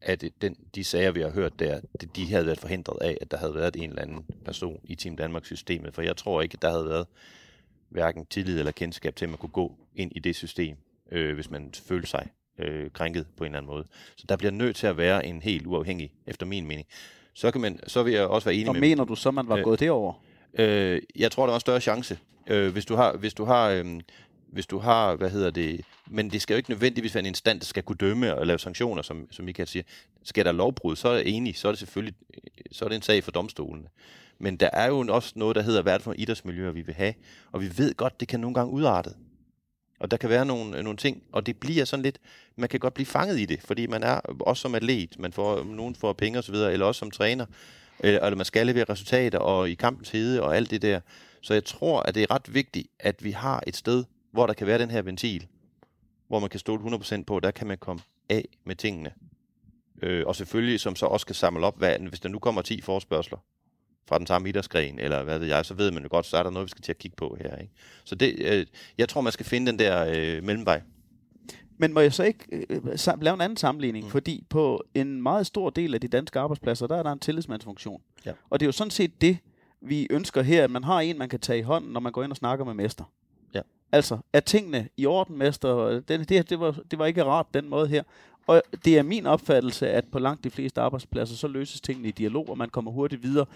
at den, de sager, vi har hørt der, de havde været forhindret af, at der havde været en eller anden person i Team Danmark-systemet. For jeg tror ikke, at der havde været hverken tillid eller kendskab til, at man kunne gå ind i det system, øh, hvis man følte sig øh, krænket på en eller anden måde. Så der bliver nødt til at være en helt uafhængig, efter min mening. Så, kan man, så vil jeg også være enig Og med... mener du så, man var øh, gået derover? Øh, jeg tror, der er en større chance. Øh, hvis du har, hvis du har, øh, hvis du har, hvad hedder det, men det skal jo ikke nødvendigvis være en instans, der skal kunne dømme og lave sanktioner, som, som Michael siger. Skal der lovbrud, så er jeg enig, så er det selvfølgelig, så er det en sag for domstolene. Men der er jo også noget, der hedder, hvad er det for idrætsmiljøer, vi vil have? Og vi ved godt, det kan nogle gange udarte. Og der kan være nogle, øh, nogle ting, og det bliver sådan lidt, man kan godt blive fanget i det, fordi man er også som atlet, man får, øh, nogen får penge osv., eller også som træner, øh, eller, eller man skal levere resultater, og i kampens hede, og alt det der. Så jeg tror, at det er ret vigtigt, at vi har et sted, hvor der kan være den her ventil, hvor man kan stole 100% på, der kan man komme af med tingene. Øh, og selvfølgelig, som så også kan samle op, hvad, hvis der nu kommer 10 forspørgseler, fra den samme idrætsgren, eller hvad ved jeg, så ved man jo godt, så er der noget, vi skal til at kigge på her. Ikke? Så det, øh, jeg tror, man skal finde den der øh, mellemvej. Men må jeg så ikke øh, lave en anden sammenligning? Mm. Fordi på en meget stor del af de danske arbejdspladser, der er der en tillidsmandsfunktion. Ja. Og det er jo sådan set det, vi ønsker her, at man har en, man kan tage i hånden, når man går ind og snakker med mester. Ja. Altså, er tingene i orden, mester? Det, det, det, var, det var ikke rart, den måde her. Og det er min opfattelse, at på langt de fleste arbejdspladser, så løses tingene i dialog, og man kommer hurtigt videre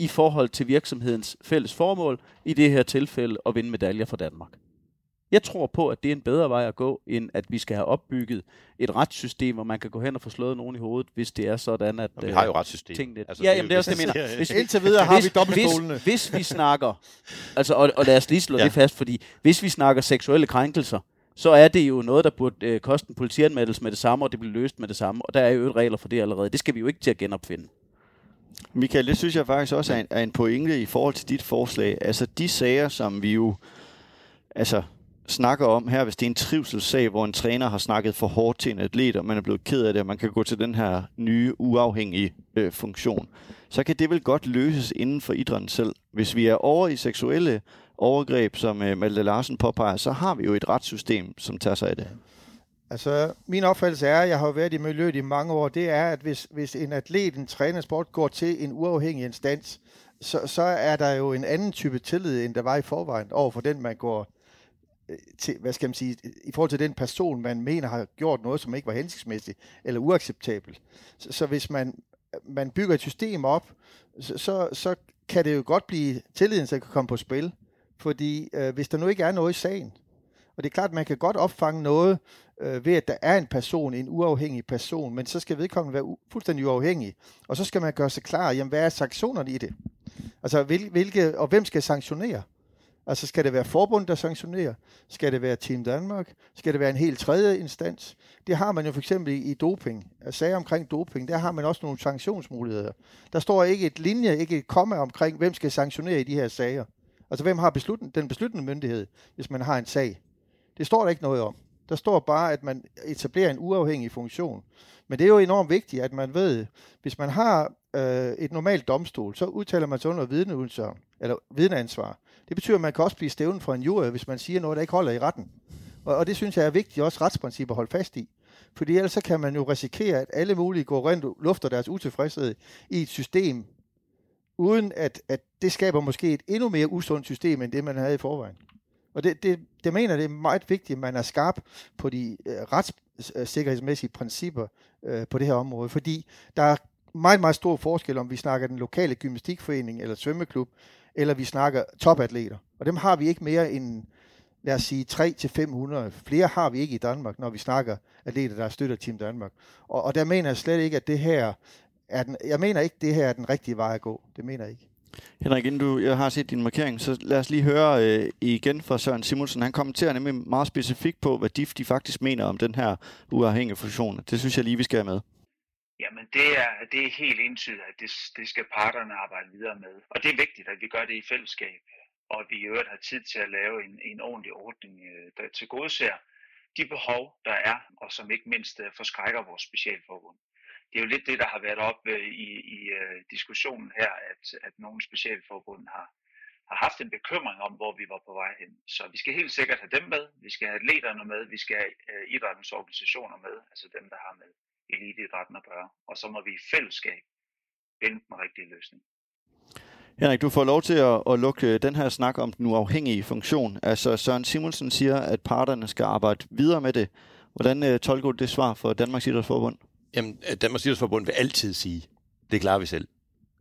i forhold til virksomhedens fælles formål, i det her tilfælde at vinde medaljer for Danmark. Jeg tror på, at det er en bedre vej at gå, end at vi skal have opbygget et retssystem, hvor man kan gå hen og få slået nogen i hovedet, hvis det er sådan, at... Og vi har jo retssystem. Tingene, altså, ja, jamen, det er også det, jeg mener. Hvis, Indtil videre har hvis, vi domstolene. Hvis, hvis vi snakker... Altså, og, og lad os lige slå ja. det fast, fordi hvis vi snakker seksuelle krænkelser, så er det jo noget, der burde øh, koste en politianmeldelse med det samme, og det bliver løst med det samme. Og der er jo regler for det allerede. Det skal vi jo ikke til at genopfinde. Michael, det synes jeg faktisk også er en, er en pointe i forhold til dit forslag. Altså de sager, som vi jo altså, snakker om her, hvis det er en trivselssag, hvor en træner har snakket for hårdt til en atlet, og man er blevet ked af det, og man kan gå til den her nye, uafhængige øh, funktion, så kan det vel godt løses inden for idrætten selv. Hvis vi er over i seksuelle overgreb, som øh, Malte Larsen påpeger, så har vi jo et retssystem, som tager sig af det. Altså, min opfattelse er, jeg har været i miljøet i mange år, det er, at hvis, hvis en atlet, en trænersport, går til en uafhængig instans, så, så er der jo en anden type tillid, end der var i forvejen, over for den, man går øh, til, hvad skal man sige, i forhold til den person, man mener har gjort noget, som ikke var hensigtsmæssigt eller uacceptabelt. Så, så hvis man, man bygger et system op, så, så, så kan det jo godt blive tilliden, der kan komme på spil. Fordi øh, hvis der nu ikke er noget i sagen, og det er klart, at man kan godt opfange noget øh, ved, at der er en person, en uafhængig person, men så skal vedkommende være u- fuldstændig uafhængig. Og så skal man gøre sig klar, jamen hvad er sanktionerne i det? Altså hvil, hvilke, og hvem skal sanktionere? Altså skal det være forbund, der sanktionerer? Skal det være Team Danmark? Skal det være en helt tredje instans? Det har man jo for eksempel i doping. Altså, sager omkring doping, der har man også nogle sanktionsmuligheder. Der står ikke et linje, ikke et komma omkring, hvem skal sanktionere i de her sager. Altså hvem har beslutten, den besluttende myndighed, hvis man har en sag. Det står der ikke noget om. Der står bare, at man etablerer en uafhængig funktion. Men det er jo enormt vigtigt, at man ved, hvis man har øh, et normalt domstol, så udtaler man sig under vidneudsagn, eller vidneansvar. Det betyder, at man kan også blive stævnet for en jury, hvis man siger noget, der ikke holder i retten. Og, og det synes jeg er vigtigt, også retsprincipper at holde fast i. Fordi ellers så kan man jo risikere, at alle mulige går rent og lufter deres utilfredshed i et system, uden at, at det skaber måske et endnu mere usundt system, end det man havde i forvejen. Og det, det, det mener, det er meget vigtigt, at man er skarp på de øh, retssikkerhedsmæssige principper øh, på det her område, fordi der er meget, meget stor forskel, om vi snakker den lokale gymnastikforening eller svømmeklub, eller vi snakker topatleter. Og dem har vi ikke mere end, lad os sige, 3-500. Flere har vi ikke i Danmark, når vi snakker atleter, der støtter Team Danmark. Og, og der mener jeg slet ikke, at det her er den, jeg mener ikke, det her er den rigtige vej at gå. Det mener jeg ikke. Henrik, inden du jeg har set din markering, så lad os lige høre øh, igen fra Søren Simonsen. Han kommenterer nemlig meget specifikt på, hvad DIF de faktisk mener om den her uafhængige fusion. Det synes jeg lige, vi skal have med. Jamen det er, det er helt entydigt, at det, det skal parterne arbejde videre med. Og det er vigtigt, at vi gør det i fællesskab, og at vi i øvrigt har tid til at lave en, en ordentlig ordning, øh, der tilgodeser de behov, der er, og som ikke mindst øh, forskrækker vores specialforbund det er jo lidt det, der har været op øh, i, i øh, diskussionen her, at, at nogle specialforbund har, har haft en bekymring om, hvor vi var på vej hen. Så vi skal helt sikkert have dem med, vi skal have atleterne med, vi skal have øh, idrættens organisationer med, altså dem, der har med eliteidrætten at gøre. Og så må vi i fællesskab finde den rigtige løsning. Henrik, du får lov til at, at lukke den her snak om den uafhængige funktion. Altså Søren Simonsen siger, at parterne skal arbejde videre med det. Hvordan øh, tolker du det svar for Danmarks Idrætsforbund? Jamen, øh, Danmarks Idrætsforbund vil altid sige, det klarer vi selv.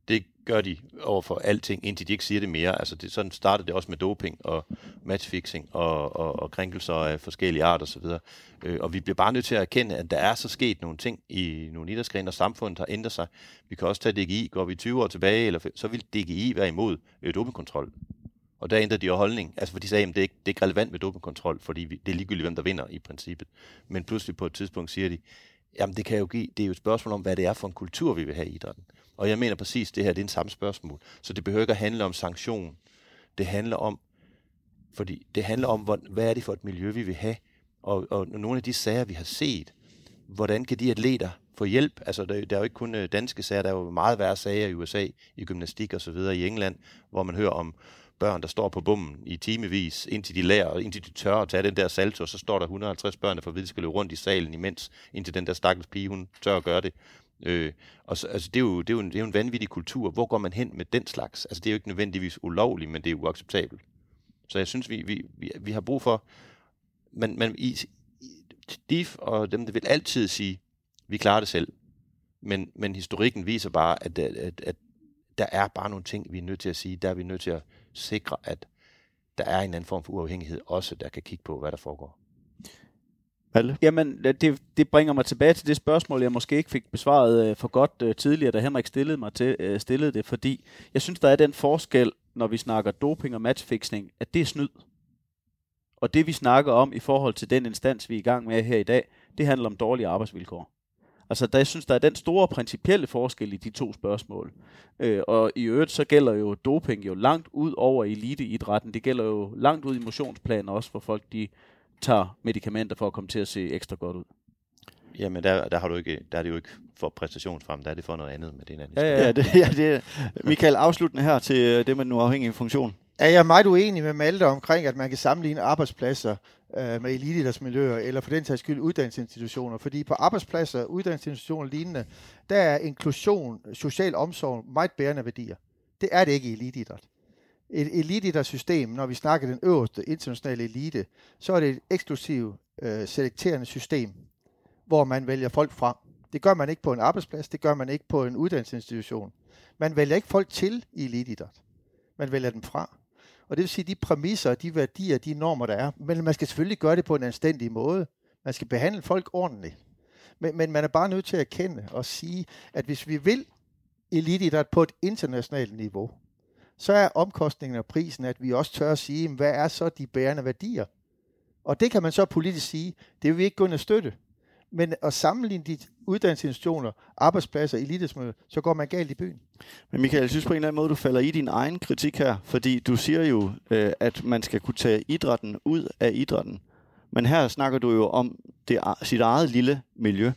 Det gør de over for alting, indtil de ikke siger det mere. Altså, det, sådan startede det også med doping og matchfixing og, og, og krænkelser af forskellige arter osv. Øh, og vi bliver bare nødt til at erkende, at der er så sket nogle ting i nogle idrætsgrene, og samfundet har ændret sig. Vi kan også tage DGI. Går vi 20 år tilbage, eller så vil DGI være imod øh, dopingkontrol. Og der ændrede de jo holdning. Altså, for de sagde, at det er ikke, det er ikke relevant med dopingkontrol, fordi vi, det er ligegyldigt, hvem der vinder i princippet. Men pludselig på et tidspunkt siger de, Jamen det kan jo give, det er jo et spørgsmål om, hvad det er for en kultur, vi vil have i idrætten. Og jeg mener præcis, det her det er en samme spørgsmål. Så det behøver ikke at handle om sanktion. Det handler om, fordi det handler om, hvad er det for et miljø, vi vil have. Og, og nogle af de sager, vi har set, hvordan kan de atleter få hjælp? Altså, der, der er jo ikke kun øh, danske sager, der er jo meget værre sager i USA, i gymnastik og så videre i England, hvor man hører om børn, der står på bommen i timevis, indtil de lærer, og indtil de tør at tage den der salto, så står der 150 børn, der får vidt, skal løbe rundt i salen imens, indtil den der stakkels pige, hun tør at gøre det. Øh, og så, altså, det, er jo, det, er jo en, det er jo en vanvittig kultur. Hvor går man hen med den slags? Altså, det er jo ikke nødvendigvis ulovligt, men det er uacceptabelt. Så jeg synes, vi, vi, vi, vi har brug for... Men, men i, DIF og dem, der vil altid sige, vi klarer det selv. Men, men historikken viser bare, at, at, at, at der er bare nogle ting, vi er nødt til at sige. Der er vi nødt til at sikre, at der er en anden form for uafhængighed også, der kan kigge på, hvad der foregår. Malle? Jamen, det, det bringer mig tilbage til det spørgsmål, jeg måske ikke fik besvaret øh, for godt øh, tidligere, da Henrik stillede mig til øh, stillede det, fordi jeg synes, der er den forskel, når vi snakker doping og matchfixing, at det er snyd. Og det vi snakker om i forhold til den instans, vi er i gang med her i dag, det handler om dårlige arbejdsvilkår. Altså, der, jeg synes, der er den store principielle forskel i de to spørgsmål. Øh, og i øvrigt, så gælder jo doping jo langt ud over eliteidrætten. Det gælder jo langt ud i motionsplaner også, for folk de tager medicamenter for at komme til at se ekstra godt ud. Jamen, der, der, har du ikke, der er det jo ikke for præstationsfrem, der er det for noget andet med det Ja, ja, ja. det, ja det, Michael, afsluttende her til øh, det med den uafhængige funktion. Er jeg meget uenig med Malte omkring, at man kan sammenligne arbejdspladser øh, med elitidrætsmiljøer, eller for den sags skyld uddannelsesinstitutioner. Fordi på arbejdspladser, uddannelsesinstitutioner og lignende, der er inklusion, social omsorg meget bærende værdier. Det er det ikke i elitidræt. Et elitidrætssystem, når vi snakker den øverste internationale elite, så er det et eksklusivt øh, selekterende system, hvor man vælger folk fra. Det gør man ikke på en arbejdsplads, det gør man ikke på en uddannelsesinstitution. Man vælger ikke folk til i elitidræt. Man vælger dem fra. Og det vil sige, de præmisser, de værdier, de normer, der er. Men man skal selvfølgelig gøre det på en anstændig måde. Man skal behandle folk ordentligt. Men, men man er bare nødt til at erkende og sige, at hvis vi vil elitidræt på et internationalt niveau, så er omkostningen og prisen, at vi også tør at sige, hvad er så de bærende værdier? Og det kan man så politisk sige, det vil vi ikke gå ind og støtte. Men at sammenligne de uddannelsesinstitutioner, arbejdspladser, elitesmøder, så går man galt i byen. Men Michael, jeg synes på en eller anden måde, du falder i din egen kritik her, fordi du siger jo, øh, at man skal kunne tage idrætten ud af idrætten. Men her snakker du jo om det, sit eget lille miljø.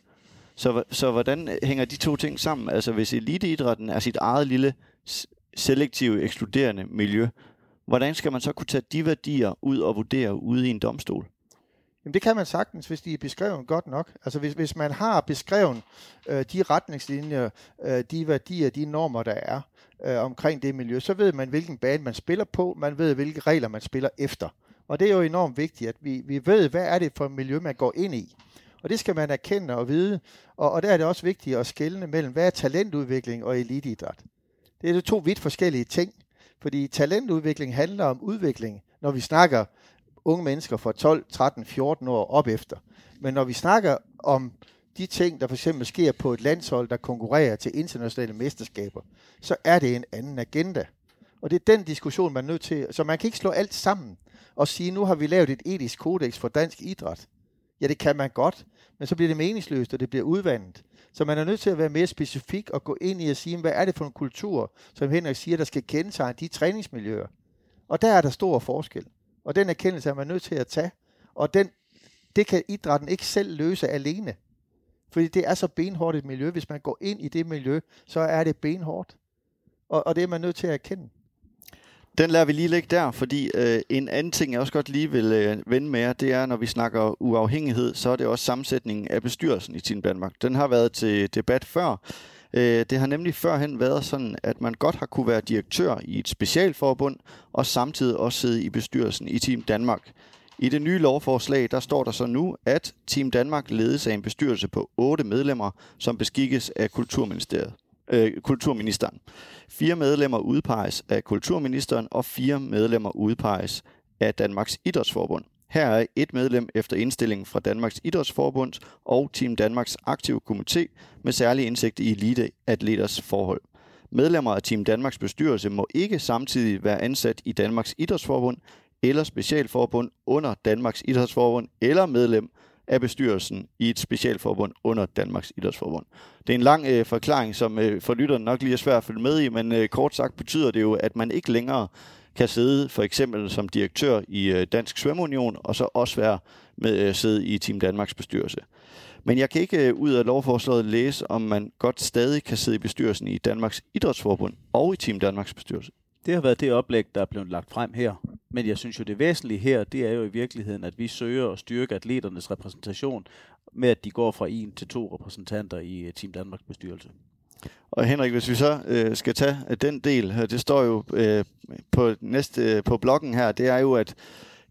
Så, så hvordan hænger de to ting sammen? Altså hvis eliteidrætten er sit eget lille selektive, ekskluderende miljø, hvordan skal man så kunne tage de værdier ud og vurdere ude i en domstol? Jamen det kan man sagtens, hvis de er beskrevet godt nok. Altså hvis, hvis man har beskrevet øh, de retningslinjer, øh, de værdier, de normer, der er øh, omkring det miljø, så ved man, hvilken bane man spiller på, man ved, hvilke regler man spiller efter. Og det er jo enormt vigtigt, at vi, vi ved, hvad er det for et miljø, man går ind i. Og det skal man erkende og vide. Og, og der er det også vigtigt at skelne mellem, hvad er talentudvikling og eliteidræt. Det er to vidt forskellige ting. Fordi talentudvikling handler om udvikling, når vi snakker unge mennesker fra 12, 13, 14 år op efter. Men når vi snakker om de ting, der for eksempel sker på et landshold, der konkurrerer til internationale mesterskaber, så er det en anden agenda. Og det er den diskussion, man er nødt til. Så man kan ikke slå alt sammen og sige, nu har vi lavet et etisk kodex for dansk idræt. Ja, det kan man godt, men så bliver det meningsløst, og det bliver udvandet. Så man er nødt til at være mere specifik og gå ind i at sige, hvad er det for en kultur, som Henrik siger, der skal kendetegne de træningsmiljøer. Og der er der stor forskel. Og den erkendelse er man nødt til at tage. Og den, det kan idrætten ikke selv løse alene. Fordi det er så benhårdt et miljø. Hvis man går ind i det miljø, så er det benhårdt. Og, og det er man nødt til at erkende. Den lader vi lige ligge der, fordi øh, en anden ting, jeg også godt lige vil øh, vende med jer, det er, når vi snakker uafhængighed, så er det også sammensætningen af bestyrelsen i Team Danmark. Den har været til debat før. Øh, det har nemlig førhen været sådan, at man godt har kunne være direktør i et specialforbund, og samtidig også sidde i bestyrelsen i Team Danmark. I det nye lovforslag, der står der så nu, at Team Danmark ledes af en bestyrelse på otte medlemmer, som beskikkes af Kulturministeriet øh, kulturministeren. Fire medlemmer udpeges af kulturministeren, og fire medlemmer udpeges af Danmarks Idrætsforbund. Her er et medlem efter indstilling fra Danmarks Idrætsforbund og Team Danmarks aktive komité med særlig indsigt i eliteatleters forhold. Medlemmer af Team Danmarks bestyrelse må ikke samtidig være ansat i Danmarks Idrætsforbund eller specialforbund under Danmarks Idrætsforbund eller medlem af bestyrelsen i et specialforbund under Danmarks Idrætsforbund. Det er en lang øh, forklaring, som øh, for lytteren nok lige er svært at følge med i, men øh, kort sagt betyder det jo, at man ikke længere kan sidde for eksempel som direktør i øh, Dansk Svømmeunion, og så også være med øh, sidde i Team Danmarks bestyrelse. Men jeg kan ikke øh, ud af lovforslaget læse, om man godt stadig kan sidde i bestyrelsen i Danmarks Idrætsforbund og i Team Danmarks bestyrelse. Det har været det oplæg, der er blevet lagt frem her. Men jeg synes jo, det væsentlige her, det er jo i virkeligheden, at vi søger at styrke atleternes repræsentation med, at de går fra en til to repræsentanter i Team Danmarks bestyrelse. Og Henrik, hvis vi så øh, skal tage øh, den del, det står jo øh, på næste øh, på bloggen her, det er jo, at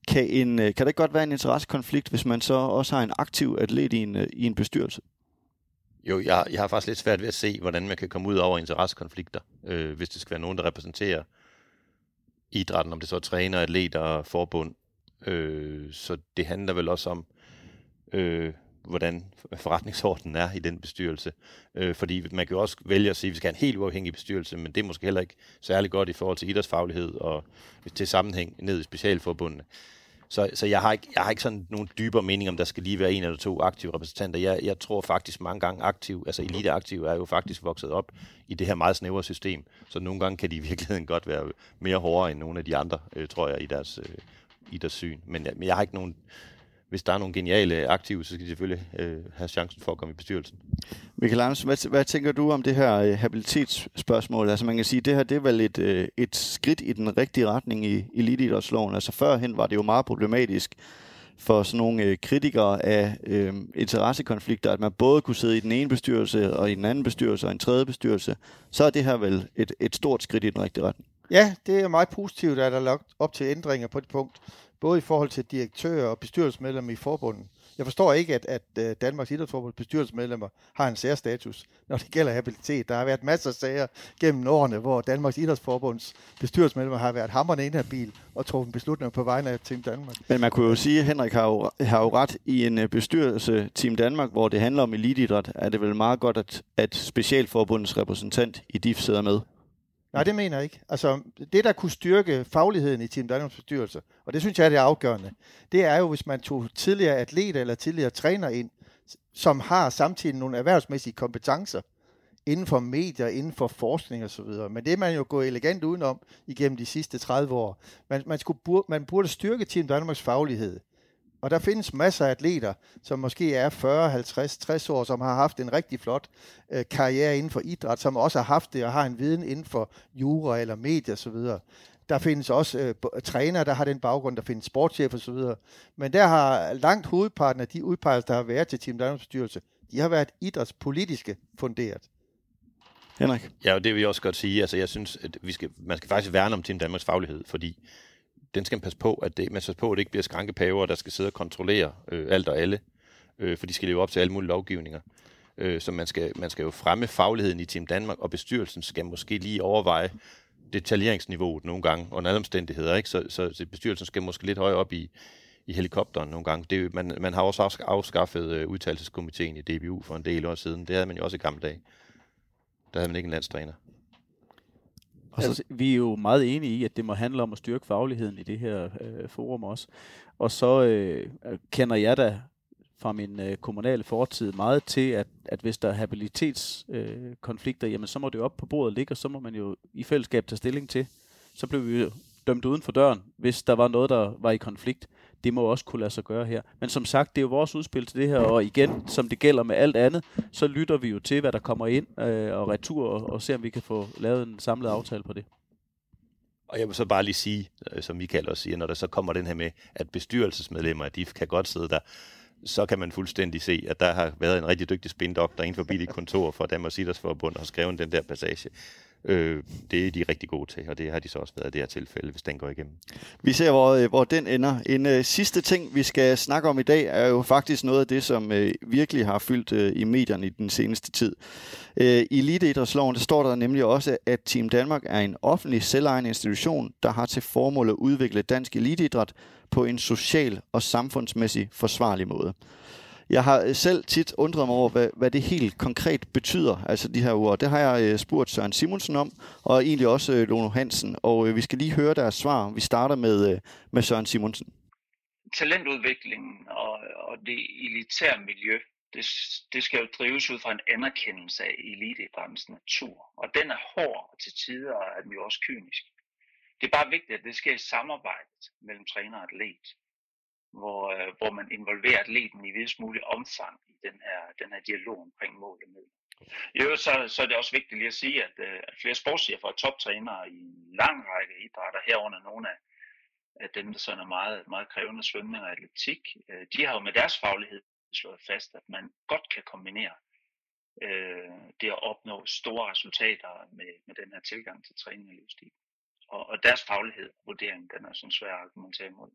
kan, en, øh, kan det ikke godt være en interessekonflikt, hvis man så også har en aktiv atlet i en, øh, i en bestyrelse? Jo, jeg, jeg har faktisk lidt svært ved at se, hvordan man kan komme ud over interessekonflikter, øh, hvis det skal være nogen, der repræsenterer idrætten, om det så er træner, atleter, forbund. Øh, så det handler vel også om, øh, hvordan forretningsordenen er i den bestyrelse. Øh, fordi man kan jo også vælge at sige, at vi skal have en helt uafhængig bestyrelse, men det er måske heller ikke særlig godt i forhold til idrætsfaglighed og til sammenhæng ned i specialforbundene. Så, så jeg, har ikke, jeg har ikke sådan nogen dybere mening om, der skal lige være en eller to aktive repræsentanter. Jeg, jeg tror faktisk mange gange aktiv, altså eliteaktiv er jo faktisk vokset op i det her meget snævre system. Så nogle gange kan de i virkeligheden godt være mere hårdere end nogle af de andre, øh, tror jeg, i deres, øh, i deres syn. Men, men jeg har ikke nogen hvis der er nogle geniale aktive, så skal de selvfølgelig øh, have chancen for at komme i bestyrelsen. Michael Andersen, hvad, hvad tænker du om det her øh, habilitetsspørgsmål? Altså man kan sige, at det her det er vel et, øh, et skridt i den rigtige retning i eliteidrætsloven. Altså førhen var det jo meget problematisk for sådan nogle øh, kritikere af øh, interessekonflikter, at man både kunne sidde i den ene bestyrelse og i den anden bestyrelse og en tredje bestyrelse. Så er det her vel et, et stort skridt i den rigtige retning. Ja, det er meget positivt, at der er lagt op til ændringer på det punkt både i forhold til direktører og bestyrelsesmedlemmer i forbundet. Jeg forstår ikke, at, at øh, Danmarks Idrætsforbunds bestyrelsesmedlemmer har en særstatus, når det gælder habilitet. Der har været masser af sager gennem årene, hvor Danmarks Idrætsforbunds bestyrelsesmedlemmer har været hammerende inhabil og truffet beslutninger på vegne af Team Danmark. Men man kunne jo sige, at Henrik har jo, har jo ret i en øh, bestyrelse Team Danmark, hvor det handler om elitidræt, er det vel meget godt, at, at specialforbundets repræsentant i DIF sidder med. Nej, det mener jeg ikke. Altså, det, der kunne styrke fagligheden i Team Danmarks bestyrelse, og det synes jeg er det afgørende, det er jo, hvis man tog tidligere atleter eller tidligere træner ind, som har samtidig nogle erhvervsmæssige kompetencer inden for medier, inden for forskning osv. Men det er man jo gået elegant udenom igennem de sidste 30 år. Man, man, skulle, man burde styrke Team Danmarks faglighed. Og der findes masser af atleter, som måske er 40, 50, 60 år, som har haft en rigtig flot øh, karriere inden for idræt, som også har haft det og har en viden inden for jura eller medier osv. Der findes også øh, trænere, der har den baggrund, der findes sportschef osv. Men der har langt hovedparten af de udpegelser, der har været til Team Danmarks bestyrelse, de har været idrætspolitiske funderet. Henrik? Ja, og det vil jeg også godt sige. Altså, jeg synes, at vi skal, man skal faktisk værne om Team Danmarks faglighed, fordi den skal man passe på, at det, man skal passe på, at det ikke bliver skrankepaver, der skal sidde og kontrollere øh, alt og alle, øh, for de skal leve op til alle mulige lovgivninger. Øh, så man skal, man skal jo fremme fagligheden i Team Danmark, og bestyrelsen skal måske lige overveje detaljeringsniveauet nogle gange, under alle omstændigheder. Ikke? Så, så, så bestyrelsen skal måske lidt højere op i, i helikopteren nogle gange. Det, man, man har også afskaffet øh, udtalelseskomiteen i DBU for en del år siden. Det havde man jo også i gamle dage. Der havde man ikke en landstræner. Og så, altså, vi er jo meget enige i, at det må handle om at styrke fagligheden i det her øh, forum også. Og så øh, kender jeg da fra min øh, kommunale fortid meget til, at, at hvis der er habilitetskonflikter, øh, jamen så må det jo op på bordet ligge, og så må man jo i fællesskab tage stilling til. Så blev vi jo dømt uden for døren, hvis der var noget, der var i konflikt det må også kunne lade sig gøre her. Men som sagt, det er jo vores udspil til det her, og igen, som det gælder med alt andet, så lytter vi jo til, hvad der kommer ind øh, og retur, og, og ser, om vi kan få lavet en samlet aftale på det. Og jeg vil så bare lige sige, øh, som Michael også siger, når der så kommer den her med, at bestyrelsesmedlemmer, de kan godt sidde der, så kan man fuldstændig se, at der har været en rigtig dygtig spindoktor inden forbi dit kontor for Danmarks Idrætsforbund og har skrevet den der passage. Øh, det er de rigtig gode til, og det har de så også været i det her tilfælde, hvis den går igennem. Vi ser, hvor, øh, hvor den ender. En øh, sidste ting, vi skal snakke om i dag, er jo faktisk noget af det, som øh, virkelig har fyldt øh, i medierne i den seneste tid. Øh, I Eliteidrætsloven der står der nemlig også, at Team Danmark er en offentlig selvejende institution, der har til formål at udvikle dansk eliteidræt på en social og samfundsmæssig forsvarlig måde. Jeg har øh, selv tit undret mig over, hvad, hvad det helt konkret betyder, altså de her ord. Det har jeg øh, spurgt Søren Simonsen om, og egentlig også øh, Lono Hansen. Og vi skal lige høre deres svar. Vi starter med, med Søren Simonsen. Talentudviklingen og, og det elitære miljø, det, det skal jo drives ud fra en anerkendelse af eliteidrættens natur. Og den er hård, og til tider er den jo også kynisk. Det er bare vigtigt, at det sker i samarbejdet mellem træner og atlet hvor, øh, hvor man involverer atleten i videst mulig omfang i den her, den her dialog omkring mål og middel. I øvrigt så, så er det også vigtigt lige at sige, at, øh, at flere sportschefer og toptrænere i en lang række idrætter, herunder nogle af, af dem, der sådan er meget, meget krævende svømning og atletik, øh, de har jo med deres faglighed slået fast, at man godt kan kombinere øh, det at opnå store resultater med, med den her tilgang til træning og livsstil. Og, og deres faglighed, vurdering, den er sådan svær at argumentere imod.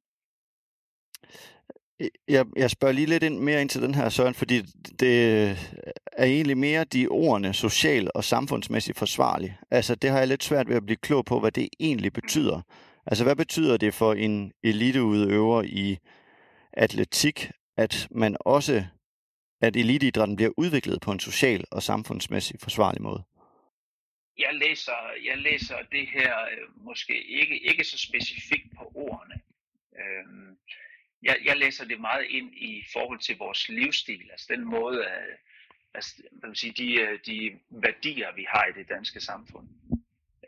Øh, jeg, jeg spørger lige lidt ind, mere ind til den her, Søren, fordi det er egentlig mere de ordene social og samfundsmæssigt forsvarlig. Altså, det har jeg lidt svært ved at blive klog på, hvad det egentlig betyder. Altså, hvad betyder det for en eliteudøver i atletik, at man også, at eliteidrætten bliver udviklet på en social og samfundsmæssigt forsvarlig måde? Jeg læser, jeg læser det her øh, måske ikke, ikke så specifikt på ordene. Øhm, jeg, jeg læser det meget ind i forhold til vores livsstil, altså den måde, øh, altså, hvad vil sige, de, øh, de værdier, vi har i det danske samfund.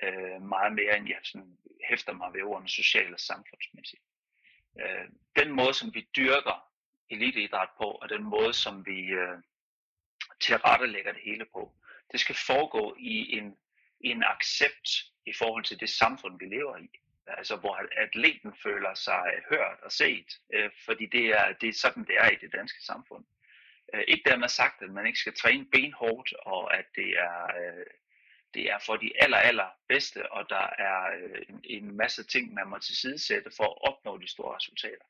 Øh, meget mere end jeg sådan, hæfter mig ved ordene social og samfundsmæssigt. Øh, den måde, som vi dyrker eliteidræt på, og den måde, som vi øh, tilrettelægger det hele på, det skal foregå i en, i en accept i forhold til det samfund, vi lever i altså hvor atleten føler sig hørt og set, øh, fordi det er, det er sådan, det er i det danske samfund. Øh, ikke dermed sagt, at man ikke skal træne benhårdt, og at det er, øh, det er for de aller, aller bedste, og der er øh, en, en masse ting, man må tilsidesætte for at opnå de store resultater.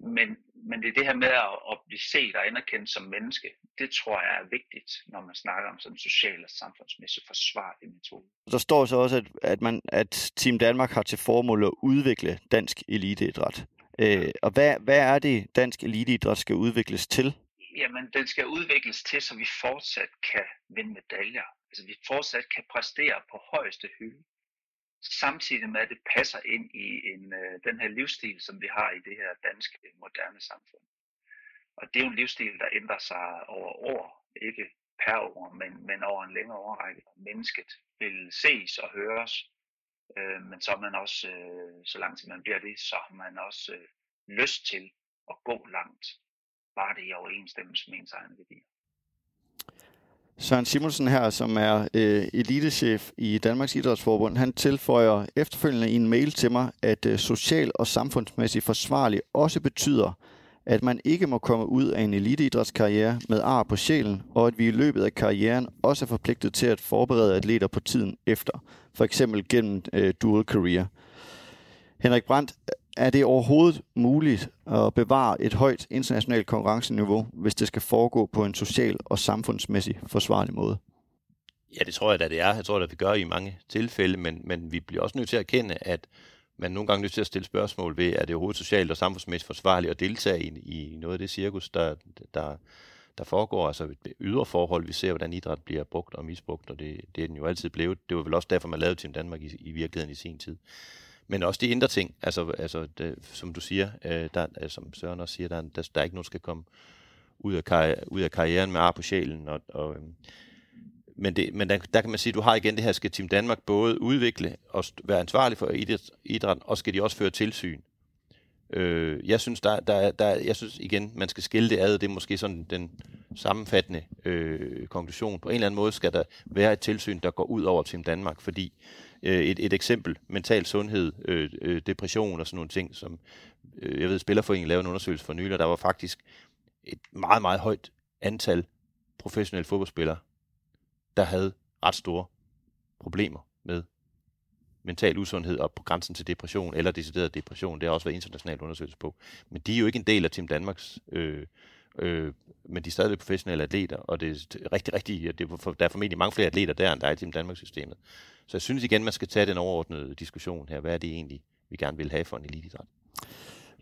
Men, men det er det her med at, at blive set og anerkendt som menneske, det tror jeg er vigtigt, når man snakker om sådan social og samfundsmæssigt forsvarlig metode. Der står så også, at, at, man, at Team Danmark har til formål at udvikle dansk eliteidræt. Øh, og hvad, hvad er det, dansk eliteidræt skal udvikles til? Jamen, den skal udvikles til, så vi fortsat kan vinde medaljer. Altså, vi fortsat kan præstere på højeste hylde samtidig med, at det passer ind i en, øh, den her livsstil, som vi har i det her danske moderne samfund. Og det er jo en livsstil, der ændrer sig over år, ikke per år, men, men over en længere overrække. Mennesket vil ses og høres, øh, men så er man også, øh, så langt man bliver det, så har man også øh, lyst til at gå langt, bare det i overensstemmelse med ens egne værdier. Søren Simonsen her, som er øh, elitechef i Danmarks Idrætsforbund, han tilføjer efterfølgende i en mail til mig, at øh, social og samfundsmæssigt forsvarlig også betyder, at man ikke må komme ud af en eliteidrætskarriere med ar på sjælen, og at vi i løbet af karrieren også er forpligtet til at forberede atleter på tiden efter, for eksempel gennem øh, dual career. Henrik Brandt, er det overhovedet muligt at bevare et højt internationalt konkurrenceniveau, hvis det skal foregå på en social og samfundsmæssig forsvarlig måde? Ja, det tror jeg da, det er. Jeg tror at vi gør i mange tilfælde, men, men vi bliver også nødt til at erkende, at man nogle gange nødt til at stille spørgsmål ved, er det overhovedet socialt og samfundsmæssigt forsvarligt at deltage i, i noget af det cirkus, der, der, der foregår, altså ydre forhold. Vi ser, hvordan idræt bliver brugt og misbrugt, og det, det er den jo altid blevet. Det var vel også derfor, man lavede Team Danmark i, i virkeligheden i sin tid. Men også de indre ting, altså, altså det, som du siger, øh, der, altså, som Søren også siger, der, der, der er ikke nogen, der skal komme ud af, karri- ud af karrieren med ar på sjælen. Og, og, øh, men det, men der, der kan man sige, at du har igen det her, skal Team Danmark både udvikle og være ansvarlig for idræt, idrætten, og skal de også føre tilsyn. Øh, jeg synes, der, der, der, jeg synes igen, man skal skille det ad. Det er måske sådan den sammenfattende øh, konklusion. På en eller anden måde skal der være et tilsyn, der går ud over Team Danmark, fordi øh, et, et eksempel, mental sundhed, øh, øh, depression og sådan nogle ting, som øh, jeg ved, Spillerforeningen lavede en undersøgelse for nylig, og der var faktisk et meget, meget højt antal professionelle fodboldspillere, der havde ret store problemer med mental usundhed og på grænsen til depression, eller decideret depression. Det har også været internationalt undersøgelse på. Men de er jo ikke en del af Team Danmarks, øh, øh, men de er stadigvæk professionelle atleter, og det er rigtig, rigtig, det er for, der er formentlig mange flere atleter der, end der er i Team Danmarks-systemet. Så jeg synes igen, man skal tage den overordnede diskussion her. Hvad er det egentlig, vi gerne vil have for en elitidræt?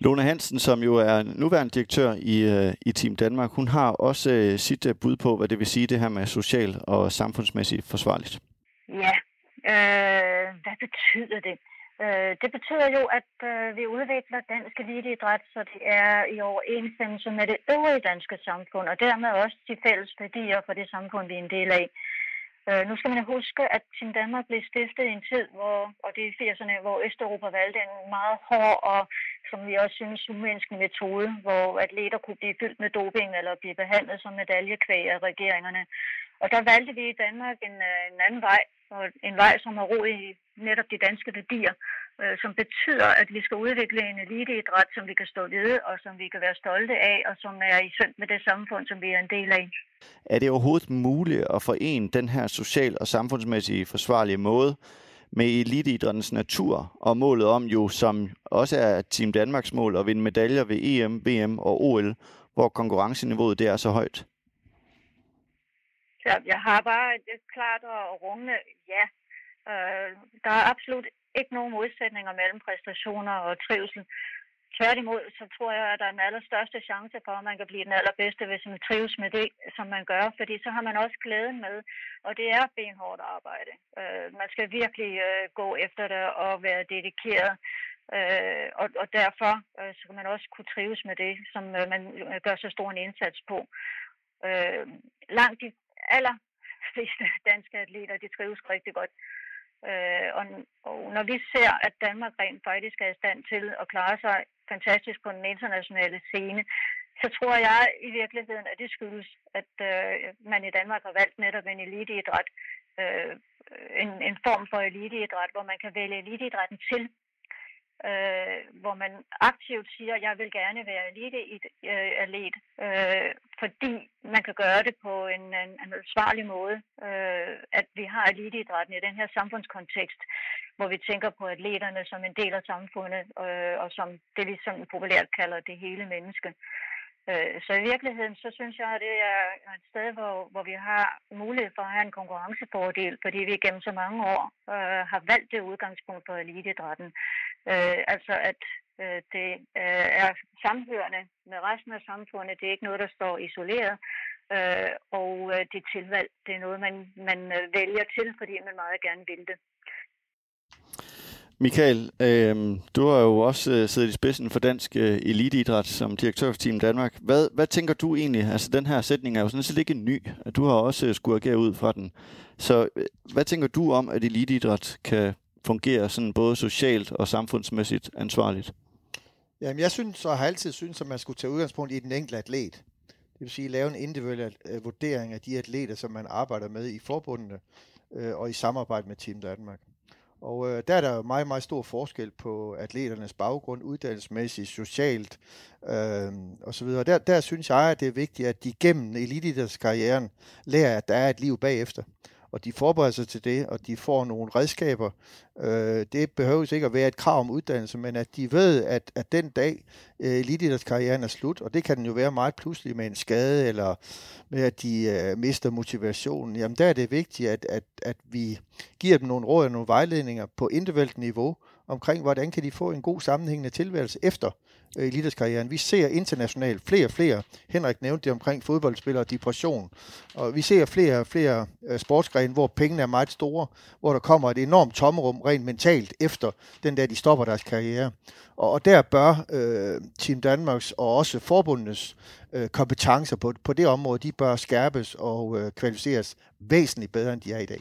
Lone Hansen, som jo er nuværende direktør i, uh, i Team Danmark, hun har også uh, sit uh, bud på, hvad det vil sige det her med social og samfundsmæssigt forsvarligt. Ja, øh, hvad betyder det? Øh, det betyder jo, at øh, vi udvikler dansk eliteidræt, så det er i overensstemmelse med det øvrige danske samfund, og dermed også de fælles værdier for det samfund, vi er en del af. Øh, nu skal man huske, at Team Danmark blev stiftet i en tid, hvor, og det er i 80'erne, hvor Østeuropa valgte en meget hård og, som vi også synes, umenneskelig metode, hvor atleter kunne blive fyldt med doping eller blive behandlet som medaljekvæg af regeringerne. Og der valgte vi i Danmark en, øh, en anden vej, og en vej, som har ro i netop de danske værdier, øh, som betyder, at vi skal udvikle en eliteidræt, som vi kan stå ved, og som vi kan være stolte af, og som er i synd med det samfund, som vi er en del af. Er det overhovedet muligt at forene den her social- og samfundsmæssige forsvarlige måde med eliteidrættens natur og målet om jo, som også er Team Danmarks mål, at vinde medaljer ved EM, VM og OL, hvor konkurrenceniveauet det er så højt? Ja, jeg har bare et, klart og rungende ja. Øh, der er absolut ikke nogen modsætninger mellem præstationer og trivsel. Tværtimod, så tror jeg, at der er den allerstørste chance for, at man kan blive den allerbedste, hvis man trives med det, som man gør, fordi så har man også glæden med, og det er benhårdt arbejde. Øh, man skal virkelig øh, gå efter det og være dedikeret, øh, og, og derfor øh, så kan man også kunne trives med det, som øh, man øh, gør så stor en indsats på. Øh, langt de aller fleste danske atleter, de trives rigtig godt. Øh, og, og når vi ser, at Danmark rent faktisk er i stand til at klare sig fantastisk på den internationale scene, så tror jeg i virkeligheden, at det skyldes, at øh, man i Danmark har valgt netop en eliteidræt, øh, en, en form for eliteidræt, hvor man kan vælge eliteidrætten til, øh, hvor man aktivt siger, at jeg vil gerne være elite-atlet, øh, øh, fordi man kan gøre det på en, en, en ansvarlig måde, øh, at vi har eliteidrætten i den her samfundskontekst, hvor vi tænker på atleterne som en del af samfundet, øh, og som det vi sådan populært kalder det hele menneske. Øh, så i virkeligheden, så synes jeg, at det er et sted, hvor, hvor vi har mulighed for at have en konkurrencefordel, fordi vi gennem så mange år øh, har valgt det udgangspunkt for eliteidrætten. Øh, altså at øh, det øh, er samhørende med resten af samfundet. Det er ikke noget, der står isoleret. Øh, og øh, det tilvalg, det er noget, man, man øh, vælger til, fordi man meget gerne vil det. Michael, øh, du har jo også øh, siddet i spidsen for dansk øh, eliteidræt som direktør for Team Danmark. Hvad, hvad tænker du egentlig? Altså, den her sætning er jo sådan set ikke ny. Du har også øh, skulle agere ud fra den. Så øh, hvad tænker du om, at eliteidræt kan fungerer sådan både socialt og samfundsmæssigt ansvarligt? Jamen, jeg synes og har altid synes, at man skulle tage udgangspunkt i den enkelte atlet. Det vil sige, lave en individuel øh, vurdering af de atleter, som man arbejder med i forbundene øh, og i samarbejde med Team Danmark. Og øh, der er der jo meget, meget stor forskel på atleternes baggrund, uddannelsesmæssigt, socialt øh, osv. Der, der synes jeg, at det er vigtigt, at de gennem elitidrætskarrieren lærer, at der er et liv bagefter og de forbereder sig til det, og de får nogle redskaber. Øh, det behøves ikke at være et krav om uddannelse, men at de ved, at, at den dag øh, elitidrætskarrieren er slut, og det kan den jo være meget pludselig med en skade, eller med at de øh, mister motivationen, jamen der er det vigtigt, at, at, at vi giver dem nogle råd og nogle vejledninger på individuelt niveau, omkring, hvordan kan de få en god sammenhængende tilværelse efter Øh, eliteskarrieren. Vi ser internationalt flere og flere, Henrik nævnte det omkring fodboldspillere og depression, og vi ser flere og flere øh, sportsgrene, hvor pengene er meget store, hvor der kommer et enormt tomrum rent mentalt efter den der, de stopper deres karriere. Og, og der bør øh, Team Danmarks og også forbundenes øh, kompetencer på, på det område, de bør skærpes og øh, kvalificeres væsentligt bedre, end de er i dag.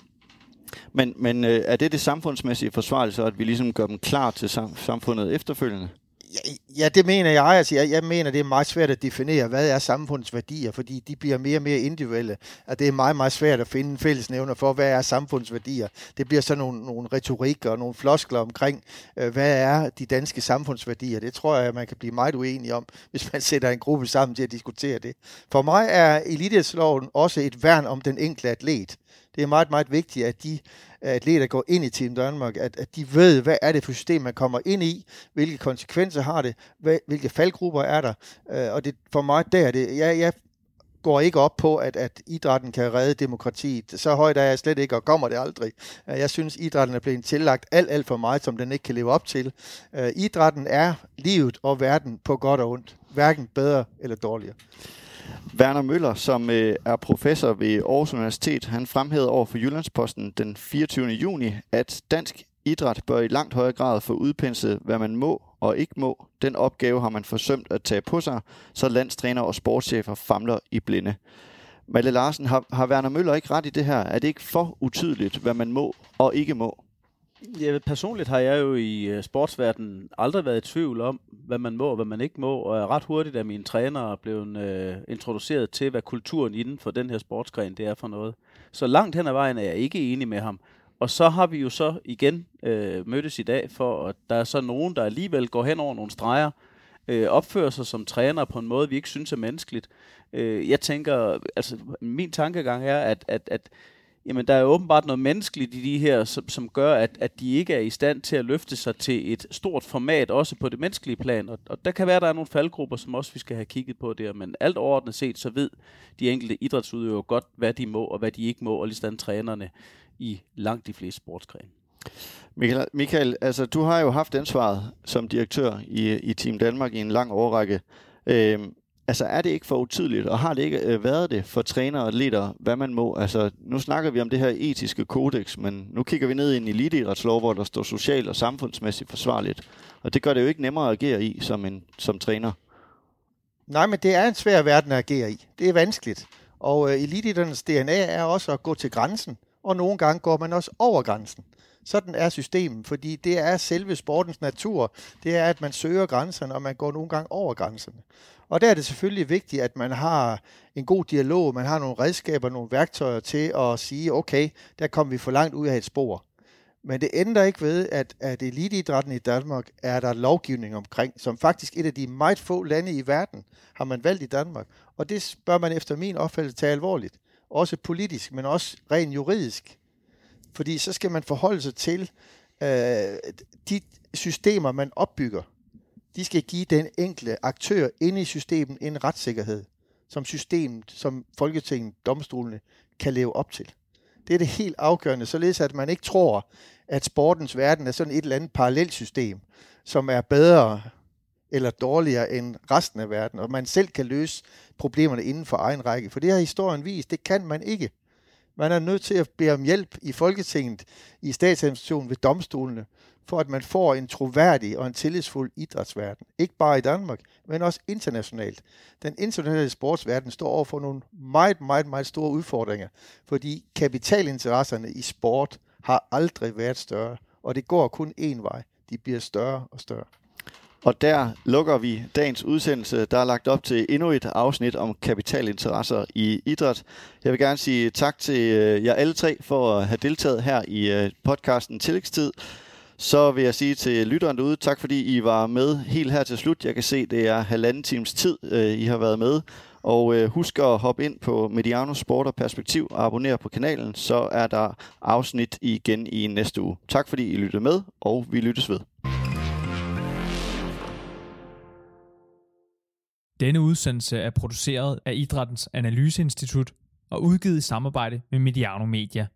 Men, men øh, er det det samfundsmæssige forsvar, så at vi ligesom gør dem klar til sam- samfundet efterfølgende? Ja, ja, det mener jeg. Altså, jeg. Jeg mener, det er meget svært at definere, hvad er samfundets værdier, fordi de bliver mere og mere individuelle. Og det er meget, meget svært at finde en fællesnævner for, hvad er samfundets værdier. Det bliver så nogle, nogle retorikker og nogle floskler omkring, øh, hvad er de danske samfundsværdier. Det tror jeg, man kan blive meget uenig om, hvis man sætter en gruppe sammen til at diskutere det. For mig er elitesloven også et værn om den enkelte atlet. Det er meget, meget vigtigt, at de atleter går ind i Team Danmark, at, at de ved, hvad er det for system, man kommer ind i, hvilke konsekvenser har det, hvad, hvilke faldgrupper er der, øh, og det for mig der, det, jeg, jeg går ikke op på, at, at idrætten kan redde demokratiet. Så højt er jeg slet ikke, og kommer det aldrig. Øh, jeg synes, idrætten er blevet tillagt alt, alt for meget, som den ikke kan leve op til. Øh, idrætten er livet og verden på godt og ondt. Hverken bedre eller dårligere. Werner Møller, som øh, er professor ved Aarhus Universitet, han fremhævede over for Jyllandsposten den 24. juni, at dansk idræt bør i langt højere grad få udpenslet, hvad man må og ikke må. Den opgave har man forsømt at tage på sig, så landstræner og sportschefer famler i blinde. Malle Larsen, har, har Werner Møller ikke ret i det her? Er det ikke for utydeligt, hvad man må og ikke må? Ja, personligt har jeg jo i øh, sportsverdenen aldrig været i tvivl om, hvad man må og hvad man ikke må, og er ret hurtigt af mine trænere blevet øh, introduceret til, hvad kulturen inden for den her sportsgren det er for noget. Så langt hen ad vejen er jeg ikke enig med ham. Og så har vi jo så igen øh, mødtes i dag, for at der er så nogen, der alligevel går hen over nogle streger, øh, opfører sig som træner på en måde, vi ikke synes er menneskeligt. Øh, jeg tænker, altså min tankegang er, at, at, at jamen der er åbenbart noget menneskeligt i de her, som, som gør, at, at de ikke er i stand til at løfte sig til et stort format, også på det menneskelige plan. Og, og der kan være, at der er nogle faldgrupper, som også vi skal have kigget på der. Men alt overordnet set, så ved de enkelte idrætsudøvere godt, hvad de må og hvad de ikke må, og lige trænerne i langt de fleste sportsgrene. Michael, Michael, altså du har jo haft ansvaret som direktør i, i Team Danmark i en lang årrække. Øhm, Altså er det ikke for utydeligt, og har det ikke øh, været det for trænere og atleter, hvad man må? Altså nu snakker vi om det her etiske kodex, men nu kigger vi ned i en eliteidrætslov, hvor der står socialt og samfundsmæssigt forsvarligt. Og det gør det jo ikke nemmere at agere i som, en, som træner. Nej, men det er en svær verden at agere i. Det er vanskeligt. Og øh, elitidrætternes DNA er også at gå til grænsen, og nogle gange går man også over grænsen. Sådan er systemet, fordi det er selve sportens natur. Det er, at man søger grænserne, og man går nogle gange over grænserne. Og der er det selvfølgelig vigtigt, at man har en god dialog, man har nogle redskaber, nogle værktøjer til at sige, okay, der kommer vi for langt ud af et spor. Men det ændrer ikke ved, at, at eliteidrætten i Danmark er der lovgivning omkring, som faktisk et af de meget få lande i verden har man valgt i Danmark. Og det bør man efter min opfattelse tage alvorligt. Også politisk, men også rent juridisk. Fordi så skal man forholde sig til øh, de systemer, man opbygger de skal give den enkelte aktør inde i systemet en retssikkerhed, som systemet, som Folketinget, domstolene kan leve op til. Det er det helt afgørende, således at man ikke tror, at sportens verden er sådan et eller andet parallelt system, som er bedre eller dårligere end resten af verden, og man selv kan løse problemerne inden for egen række. For det har historien vist, det kan man ikke. Man er nødt til at bede om hjælp i Folketinget, i statsadministrationen ved domstolene, for at man får en troværdig og en tillidsfuld idrætsverden. Ikke bare i Danmark, men også internationalt. Den internationale sportsverden står over for nogle meget, meget, meget store udfordringer, fordi kapitalinteresserne i sport har aldrig været større, og det går kun én vej. De bliver større og større. Og der lukker vi dagens udsendelse. Der er lagt op til endnu et afsnit om kapitalinteresser i idræt. Jeg vil gerne sige tak til øh, jer alle tre for at have deltaget her i øh, podcasten Tillægstid. Så vil jeg sige til lytteren derude, tak fordi I var med helt her til slut. Jeg kan se, det er halvanden times tid, øh, I har været med. Og husk at hoppe ind på Mediano Sport og Perspektiv og abonnere på kanalen, så er der afsnit igen i næste uge. Tak fordi I lyttede med, og vi lyttes ved. Denne udsendelse er produceret af Idrættens Analyseinstitut og udgivet i samarbejde med Mediano Media.